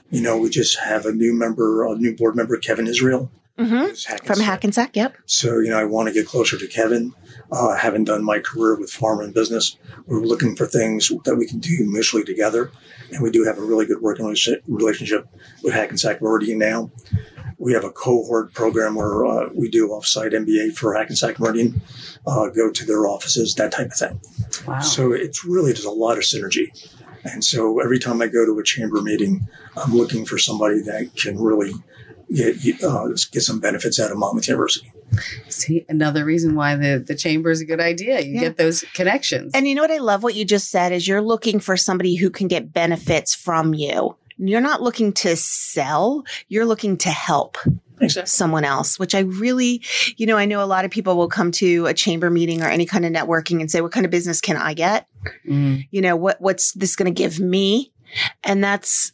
You know, we just have a new member, a new board member, Kevin Israel. Mm-hmm. who's From Hackensack. Hackensack, yep. So, you know, I want to get closer to Kevin. Uh, having done my career with pharma and business, we're looking for things that we can do mutually together. And we do have a really good working relationship- relationship with Hackensack Meridian now. We have a cohort program where uh, we do offsite MBA for Hackensack Meridian, uh, go to their offices, that type of thing. Wow. So it's really, there's a lot of synergy. And so every time I go to a chamber meeting, I'm looking for somebody that can really get, uh, get some benefits out of Monmouth University. See, another reason why the, the chamber is a good idea. You Yeah. get those connections. And you know what I love what you just said is you're looking for somebody who can get benefits from you. You're not looking to sell, you're looking to help Exactly. someone else, which I really, you know, I know a lot of people will come to a chamber meeting or any kind of networking and say, what kind of business can I get? Mm. You know, what, what's this going to give me? And that's,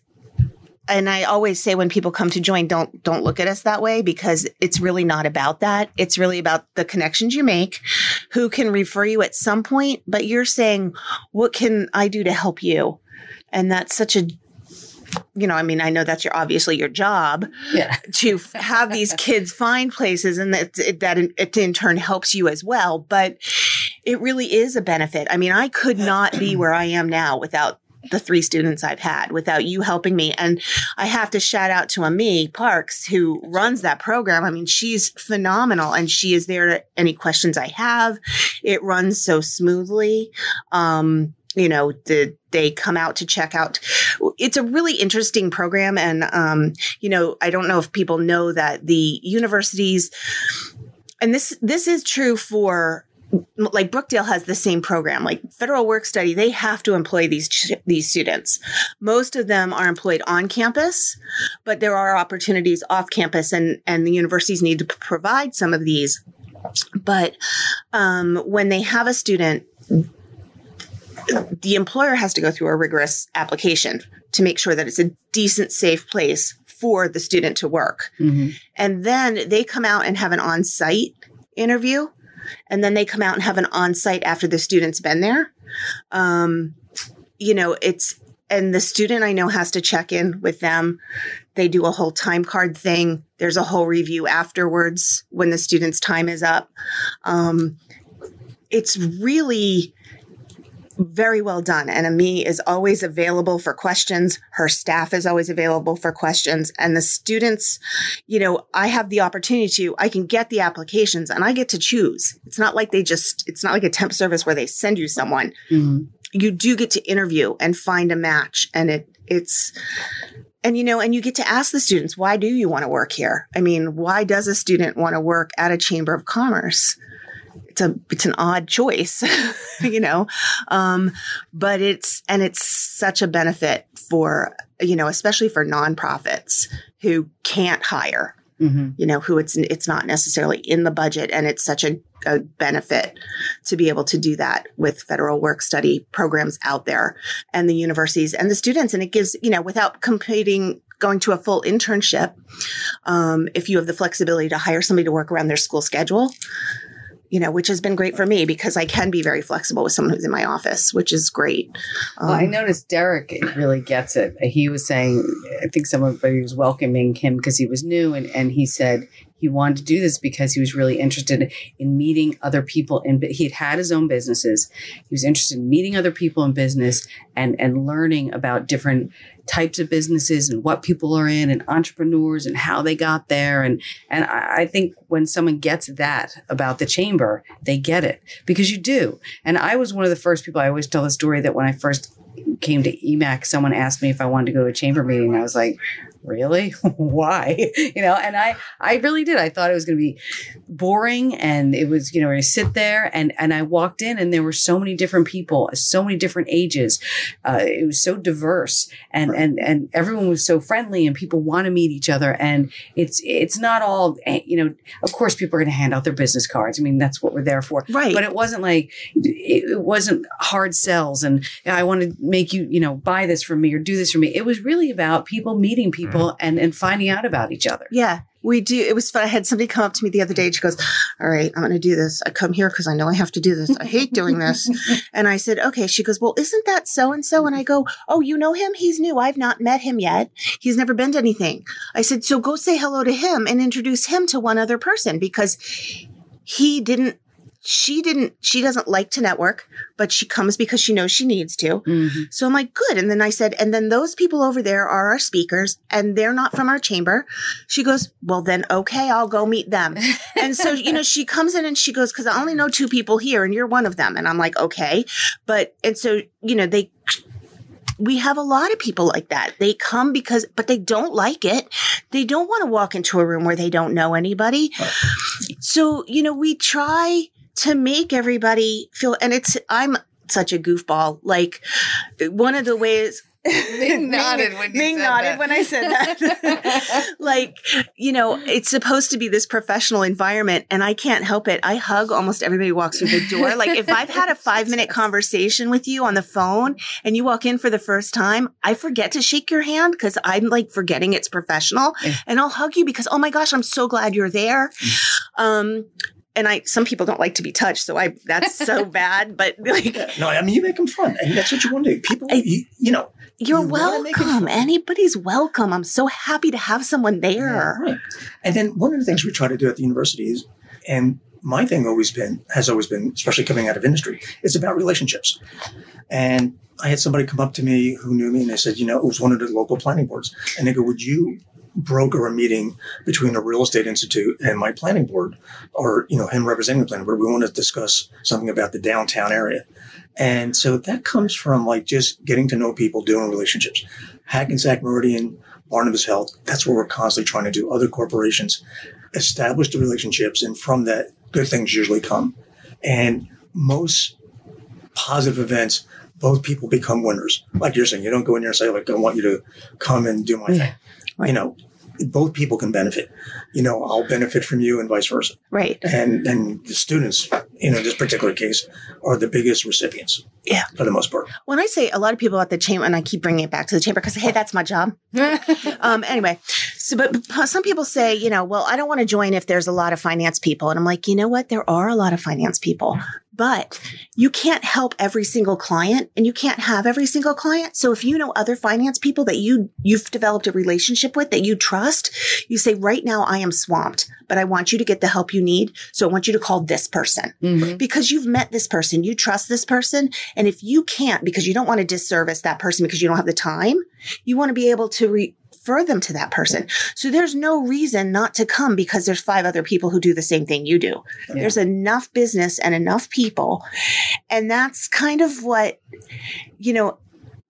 and I always say when people come to join, don't, don't look at us that way because it's really not about that. It's really about the connections you make, who can refer you at some point, but you're saying, what can I do to help you? And that's such a, you know, I mean, I know that's your obviously your job, Yeah. to have these kids find places and that it, that in- it in turn helps you as well but it really is a benefit i mean i could not be where i am now without the three students I've had without you helping me. And I have to shout out to Ami Parks, who runs that program. I mean, she's phenomenal and she is there to any questions I have. It runs so smoothly. Um, you know, the, they come out to check out. It's a really interesting program. And, um, you know, I don't know if people know that the universities, and this, this is true for like Brookdale has the same program. Like Federal Work Study, they have to employ these these students. Most of them are employed on campus, but there are opportunities off campus, and and the universities need to provide some of these. But um, when they have a student, the employer has to go through a rigorous application to make sure that it's a decent, safe place for the student to work. Mm-hmm. And then they come out and have an on site interview and then they come out and have an on-site after the student's been there. Um, you know, it's and the student I know has to check in with them. They do a whole time card thing. There's a whole review afterwards when the student's time is up. Um, it's really very well done. And Ami is always available for questions. Her staff is always available for questions. And the students, you know, I have the opportunity to, I can get the applications and I get to choose. It's not like they just, it's not like a temp service where they send you someone. Mm-hmm. You do get to interview and find a match. And it, it's, and you know, and you get to ask the students, why do you want to work here? I mean, why does a student want to work at a chamber of commerce? It's a it's an odd choice, you know, um, but it's and it's such a benefit for you know, especially for nonprofits who can't hire. Mm-hmm. You know, who it's it's not necessarily in the budget, and it's such a, a benefit to be able to do that with federal work study programs out there, and the universities and the students, and it gives you know without competing going to a full internship, um, if you have the flexibility to hire somebody to work around their school schedule, you know, which has been great for me because I can be very flexible with someone who's in my office, which is great. Um, well, I um, noticed Derek really gets it. He was saying, I think somebody was welcoming him because he was new, and, and he said he wanted to do this because he was really interested in meeting other people and he had had his own businesses. He was interested in meeting other people in business and and learning about different types of businesses and what people are in and entrepreneurs and how they got there. And and I, think when someone gets that about the chamber they get it because you do. And i was one of the first people i always tell the story that when i first came to EMACC someone asked me if i wanted to go to a chamber meeting i was like really? Why? You know and i i really did. I thought it was going to be boring and it was you know i sit there and and i walked in and there were so many different people so many different ages. Uh, it was so diverse and right. and and everyone was so friendly and people want to meet each other and it's it's not all eh, you know of course people are going to hand out their business cards. I mean that's what we're there for. Right. But it wasn't like it, wasn't hard sells and i want to make you you know buy this for me or do this for me. It was really about people meeting people people and, and finding out about each other. Yeah, we do. It was fun. I had somebody come up to me the other day she goes, All right, I'm going to do this. I come here because I know I have to do this. I hate doing this. and I said, Okay. She goes, Well, isn't that so and so? And I go, Oh, you know him? He's new. I've not met him yet. He's never been to anything. I said, So go say hello to him and introduce him to one other person because he didn't she didn't she doesn't like to network but she comes because she knows she needs to mm-hmm. so i'm like good and then i said and then those people over there are our speakers and they're not from our chamber she goes well then okay i'll go meet them and so you know she comes in and she goes because i only know two people here and you're one of them and i'm like okay but and so you know they we have a lot of people like that. They come because, but they don't like it. They don't want to walk into a room where they don't know anybody. So, you know, we try to make everybody feel, and it's, I'm such a goofball. Like one of the ways, Ming nodded when you Ming nodded that. when I said that. like, you know, it's supposed to be this professional environment and I can't help it. I hug almost everybody who walks through the door. Like if I've had a five minute conversation with you on the phone and you walk in for the first time, I forget to shake your hand because I'm like forgetting it's professional and I'll hug you because, oh my gosh, I'm so glad you're there. Mm. Um, and I some people don't like to be touched, so I that's so bad. But like, no, I mean you make them fun, and that's what you want to do. People, I, you, you, know, you're you welcome. Anybody's welcome. I'm so happy to have someone there. Yeah, right. And then one of the things we try to do at the university is, and my thing always been has always been, especially coming out of industry, it's about relationships. And I had somebody come up to me who knew me and they said, you know, it was one of the local planning boards. And they go, would you broker a meeting between a real estate institute and my planning board or, you know, him representing the planning board? We want to discuss something about the downtown area. And so that comes from like just getting to know people, doing relationships. Hackensack Meridian, Barnabas Health, that's what we're constantly trying to do. Other corporations establish the relationships, and from that, good things usually come. And most positive events, both people become winners. Like you're saying, you don't go in there and say, like, I want you to come and do my thing. You know, both people can benefit. You know, I'll benefit from you and vice versa. Right. And and the students, you know, in this particular case, are the biggest recipients. Yeah. For the most part. When I say a lot of people at the chamber, and I keep bringing it back to the chamber because, hey, that's my job. um, anyway, so, but some people say, you know, well, I don't want to join if there's a lot of finance people. And I'm like, you know what? There are a lot of finance people, but you can't help every single client and you can't have every single client. So if you know other finance people that you, you've developed a relationship with that you trust, you say, right now I am swamped, but I want you to get the help you need. So I want you to call this person Mhm. because you've met this person, you trust this person. And if you can't, because you don't want to disservice that person because you don't have the time, you want to be able to refer them to that person. So there's no reason not to come because there's five other people who do the same thing you do. Yeah. There's enough business and enough people. And that's kind of what, you know,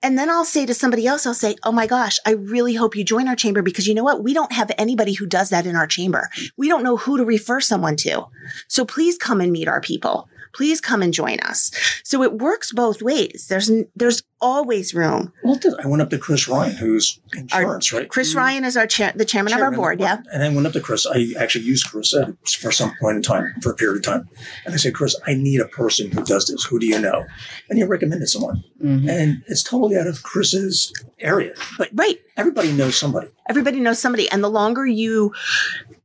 and then I'll say to somebody else, I'll say, Oh my gosh, I really hope you join our chamber because you know what? We don't have anybody who does that in our chamber. We don't know who to refer someone to. So please come and meet our people. Please come and join us. So it works both ways. There's, there's always room. Well. I went up to Chris Ryan, who's insurance, right? Chris Ryan is our chair, the chairman, of our Chairman board. Yeah. And I went up to Chris. I actually used Chris for some point in time, for a period of time. And I said, Chris, I need a person who does this. Who do you know? And he recommended someone. Mhm. And it's totally out of Chris's area. But Right. everybody knows somebody. everybody knows somebody and the longer you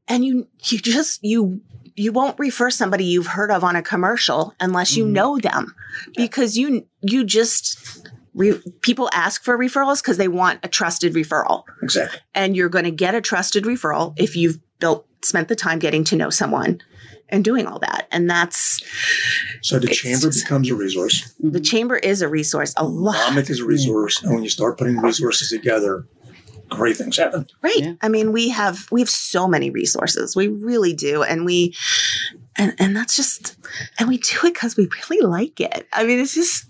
and you you just you you won't refer somebody you've heard of on a commercial unless you Mhm. know them because you you just re, people ask for referrals because they want a trusted referral Exactly. and you're going to get a trusted referral if you've built spent the time getting to know someone and doing all that and that's So the chamber becomes a resource. the chamber is a resource a lot Monmouth is a resource. And when you start putting resources together, great things happen. Right. Yeah. I mean, we have we have so many resources. We really do, and we and and that's just and we do it because we really like it. I mean, it's just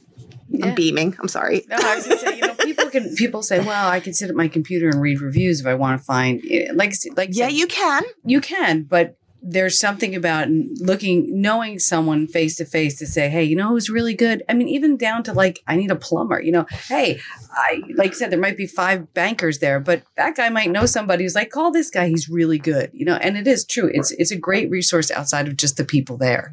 Yeah. I'm beaming. I'm sorry. No, I was gonna say, you know, people can people say, "Well, I can sit at my computer and read reviews if I want to find." eh, Like, like, Yeah, said, you can. you can, but there's something about looking, knowing someone face to face to say, "Hey, you know who's really good?" I mean, even down to like, I need a plumber. You know, hey, I like I said, there might be five bankers there, but that guy might know somebody who's like, "Call this guy; he's really good." You know, and it is true. It's it's a great resource outside of just the people there.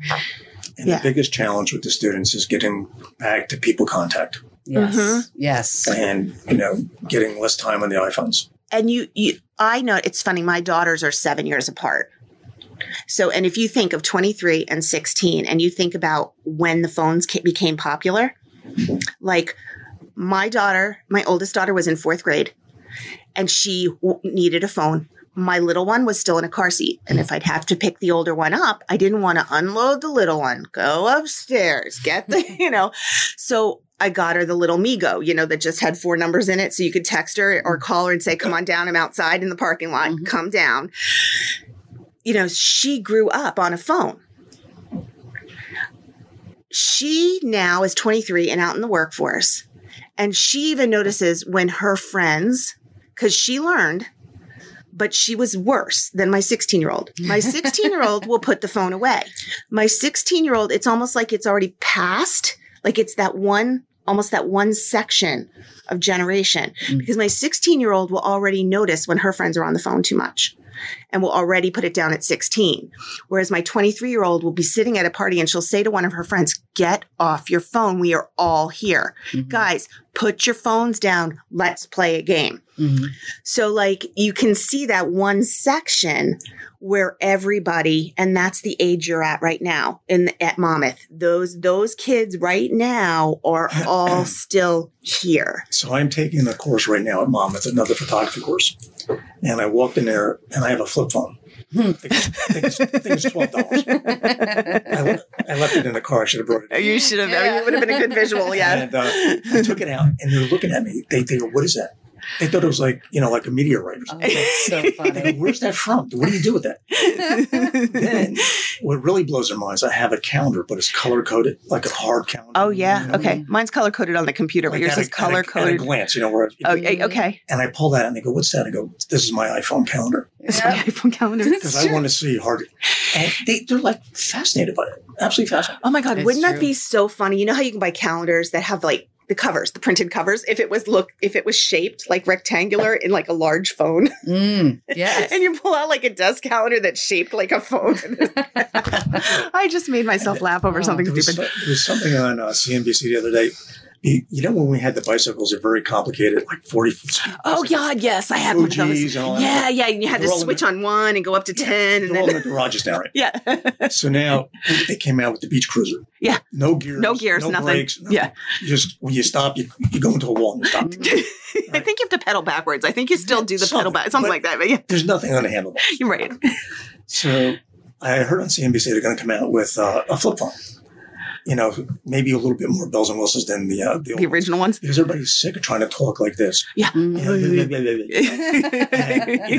And Yeah. the biggest challenge with the students is getting back to people contact Yes, Mhm. yes. and, you know, getting less time on the iPhones. And you, you, I know it's funny. My daughters are seven years apart. So, and if you think of 23 and 16, and you think about when the phones ca- became popular, like my daughter, my oldest daughter was in fourth grade and she w- needed a phone. My little one was still in a car seat. And if I'd have to pick the older one up, I didn't want to unload the little one, go upstairs, get the, you know. So I got her the little Migo, you know, that just had four numbers in it. So you could text her or call her and say, come on down. I'm outside in the parking lot. Mhm. Come down. You know, she grew up on a phone. She now is 23 and out in the workforce. And she even notices when her friends, because she learned, but she was worse than my 16 year old. My 16 year old will put the phone away. My 16 year old, it's almost like it's already past, like it's that one, almost that one section of generation. Mm. Because my 16 year old will already notice when her friends are on the phone too much and will already put it down at 16. Whereas my 23 year old will be sitting at a party and she'll say to one of her friends, Get off your phone. We are all here. Mhm. Guys, put your phones down. Let's play a game. Mhm. So, like, you can see that one section where everybody, and that's the age you're at right now in at Monmouth. Those those kids right now are all still here. So I'm taking a course right now at Monmouth, another photography course. And I walked in there and I have a flip phone. I think, it's- I think it's, I think it's twelve dollars. I, I left it in the car. I should have brought it. In. You should have. Yeah. It would have been a good visual. Yeah. And uh, I took it out, and they're looking at me. They they go, "What is that?" They thought it was like you know, like a meteorite or Oh, something. that's so They go, funny. Where's that from? What do you do with that? Then, what really blows their minds, I have a calendar, but it's color coded, like a hard calendar. oh yeah. you know? Okay. Mine's color coded on the computer, but Like yours is color at a, at a glance, you know, where Oh, yeah, mm-hmm. okay. and I pull that out and they go, "What's that?" I go, "This is my iPhone calendar It's my iPhone calendar. because I want to see hard." And they they're like fascinated by it, absolutely fascinated. Oh my god, It's wouldn't that be so funny? You know how you can buy calendars that have like the covers, the printed covers. If it was look, if it was shaped like rectangular in like a large phone, Mm, yes. and you pull out like a desk calendar that's shaped like a phone. I just made myself laugh over Oh. something There stupid. so- there was something on uh, CNBC the other day. You, know when we had the bicycles, they're very complicated, like forty. foot Oh bicycles. God, yes, I had one of those. Fuji's and all that. Yeah, yeah, and you had to They're in switch the- on one and go up to ten, and They're all in the garages now, right? yeah, So now they came out with the beach cruiser. Yeah. No gears. no gears, no nothing. Brakes, Yeah, You just when you stop, you, you go into a wall and stop. I think you have to pedal backwards. I think you still do the pedal Something, back, something like that. But yeah, There's nothing on the handlebar. you're right. So I heard on CNBC they're going to come out with uh, a flip phone. You know, maybe a little bit more bells and whistles than the uh, the, old The original ones. because everybody's sick of trying to talk like this. Yeah. You know. And, you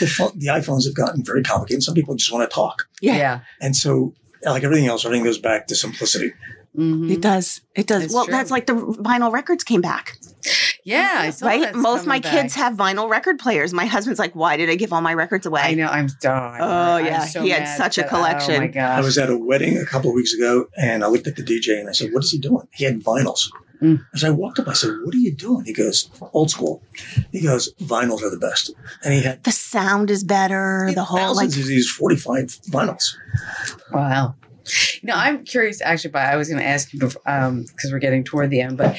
the, the iPhones have gotten very complicated. Some people just want to talk, yeah. yeah, and so like everything else, everything goes back to simplicity. Mhm. It does. It does. It's well, true. that's like the vinyl records came back, Yeah. I saw right? that's Most my coming kids have vinyl record players. My husband's like, "Why did I give all my records away?" I know. I'm. done. Oh, I'm yeah, so he had mad such a collection. Oh my gosh. I was at a wedding a couple of weeks ago, and I looked at the DJ and I said, "What is he doing?" He had vinyls. Mm. As I walked up, I said, "What are you doing?" He goes, "Old school." He goes, "Vinyls are the best," and he had The sound is better. The whole like thousands of these forty-five vinyls. Wow. You know, I'm curious actually, but I was going to ask you before, um, because we're getting toward the end, but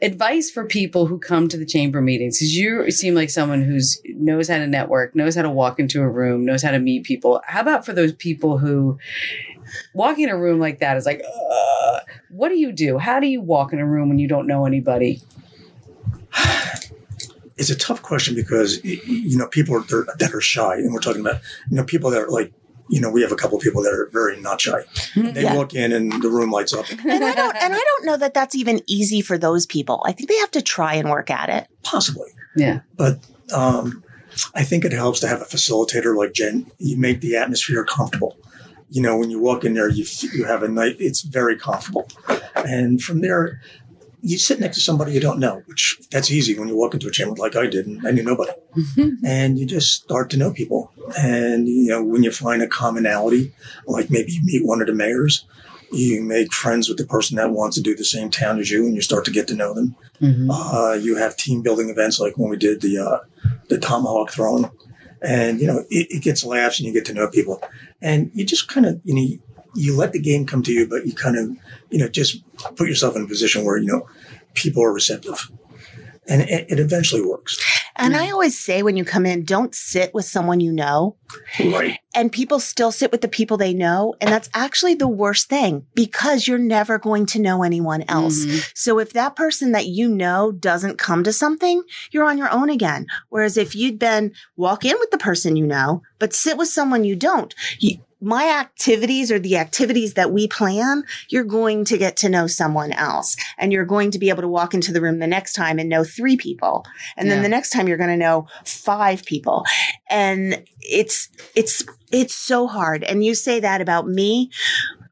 advice for people who come to the chamber meetings, because you seem like someone who's knows how to network, knows how to walk into a room, knows how to meet people. How about for those people who walking in a room like that is like, what do you do? How do you walk in a room when you don't know anybody? It's a tough question because you know people they're- that are shy, and we're talking about you know people that are like you know we have a couple of people that are very not shy. They Yeah. walk in and the room lights up. and I don't and I don't know that that's even easy for those people. I think they have to try and work at it. Possibly, Yeah. but um, I think it helps to have a facilitator like Jen. You make the atmosphere comfortable. You know, when you walk in there, you you have a night. It's very comfortable, and from there, you sit next to somebody you don't know, which that's easy when you walk into a chamber like I did, and I knew nobody, and you just start to know people. And you know, when you find a commonality, like maybe you meet one of the mayors. You make friends with the person that wants to do the same town as you, and you start to get to know them. Mhm. Uh, you have team building events like when we did the uh, the tomahawk throwing, and you know it, it gets laughs and you get to know people, and you just kind of you know you let the game come to you, but you kind of you know just put yourself in a position where you know people are receptive, and it, it eventually works. And I always say when you come in, don't sit with someone you know. Right? And people still sit with the people they know. And that's actually the worst thing because you're never going to know anyone else. Mhm. So if that person that you know doesn't come to something, you're on your own again. Whereas if you'd been walk in with the person you know, but sit with someone you don't, you, my activities or the activities that we plan, you're going to get to know someone else and you're going to be able to walk into the room the next time and know three people. And then the next time you're going to know five people. And it's, it's, it's so hard. And you say that about me.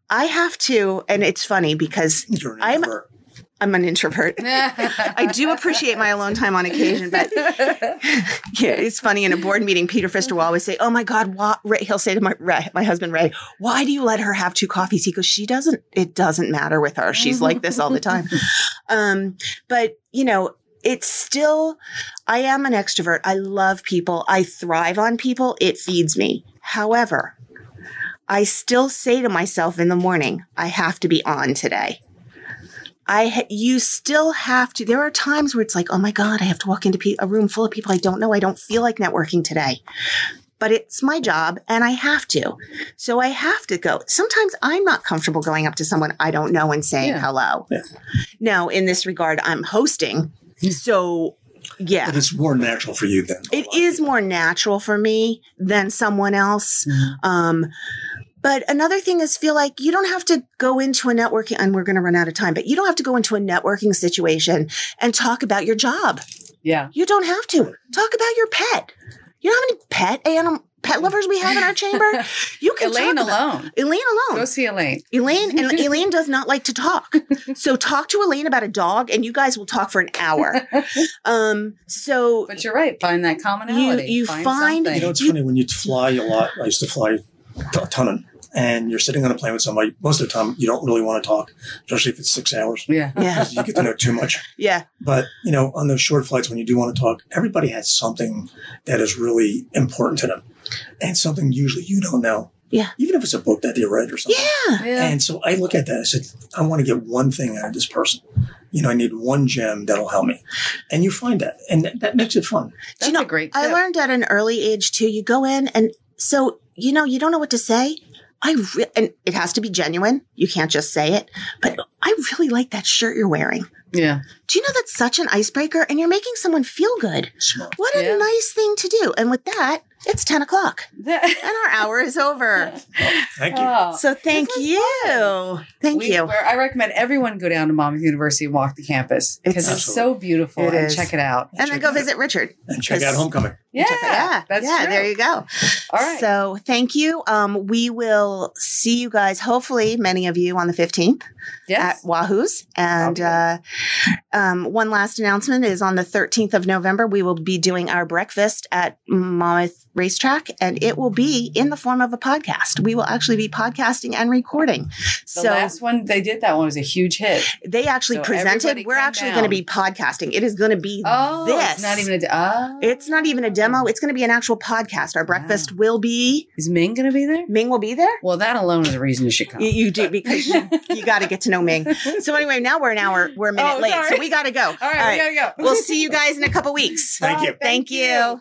I have to, and it's funny because I'm- introvert. I'm an introvert. I do appreciate my alone time on occasion, but yeah, it's funny in a board meeting. Peter Fister will always say, "Oh my God, why?" Ray, he'll say to my Ray, my husband Ray, "Why do you let her have two coffees?" He goes, "She doesn't. It doesn't matter with her. She's like this all the time." Um, but you know, it's still. I am an extrovert. I love people. I thrive on people. It feeds me. However, I still say to myself in the morning, "I have to be on today." I you still have to. There are times where it's like, oh my god, I have to walk into pe- a room full of people I don't know. I don't feel like networking today, but it's my job and I have to. So I have to go. Sometimes I'm not comfortable going up to someone I don't know and saying Yeah. hello. Yeah. Now, in this regard, I'm hosting, hmm. so Yeah. But it's more natural for you than a It lot of is people. more natural for me than someone else. Um, but another thing is feel like you don't have to go into a networking, and we're going to run out of time, but you don't have to go into a networking situation and talk about your job. Yeah. You don't have to talk about your pet. You know how many pet animal pet lovers we have in our chamber? You can Elaine talk about alone. Elaine alone. Go see Elaine. Elaine and Elaine does not like to talk. So talk to Elaine about a dog and you guys will talk for an hour. Um so But you're right. Find that commonality. you find- You know, something. it's funny when you fly a lot. I used to fly a ton, and you're sitting on a plane with somebody. Most of the time, you don't really want to talk, especially if it's six hours. yeah. yeah. You get to know too much. Yeah. But you know, on those short flights, when you do want to talk, everybody has something that is really important to them, and something usually you don't know. Yeah. Even if it's a book that they read or something. Yeah. Yeah. And so I look at that. I said, I want to get one thing out of this person. You know, I need one gem that'll help me, and you find that, and that, that makes it fun. That's know, a great I learned at an early age too. You go in and so you know you don't know what to say. I re- and it has to be genuine. You can't just say it. But I really like that shirt you're wearing. yeah. Do you know that's such an icebreaker? And you're making someone feel good. Smart. What a Yeah. nice thing to do. And with that, it's ten o'clock and our hour is over. Thank you. Oh. So thank This was you, thank We- you. where I recommend everyone go down to Monmouth University and walk the campus because it's, It's- so beautiful It and is. check it out. And then go it out. visit Richard. and check out Homecoming. Yeah, yeah, that's yeah. true. There you go. All right. So thank you. Um, we will see you guys. Hopefully, many of you on the fifteenth yes. at Wahoo's. And I'll uh, um, one last announcement is on the thirteenth of November. We will be doing our breakfast at Monmouth Racetrack, and it will be in the form of a podcast. We will actually be podcasting and recording. the so last one they did that one was a huge hit. they actually So presented. We're actually going to be podcasting. It is going to be Oh, this. it's not even a. de- Oh. It's not even a demo. It's going to be an actual podcast. Our breakfast will be. Is Ming going to be there? Ming will be there. Well, that alone is a reason you should come. You, you do because you, you got to get to know Ming. So anyway, now we're an hour. We're a oh, minute Oh, late, sorry. so we got to go. All right, we gotta go. We'll see you guys in a couple weeks. Thank you. Thank you.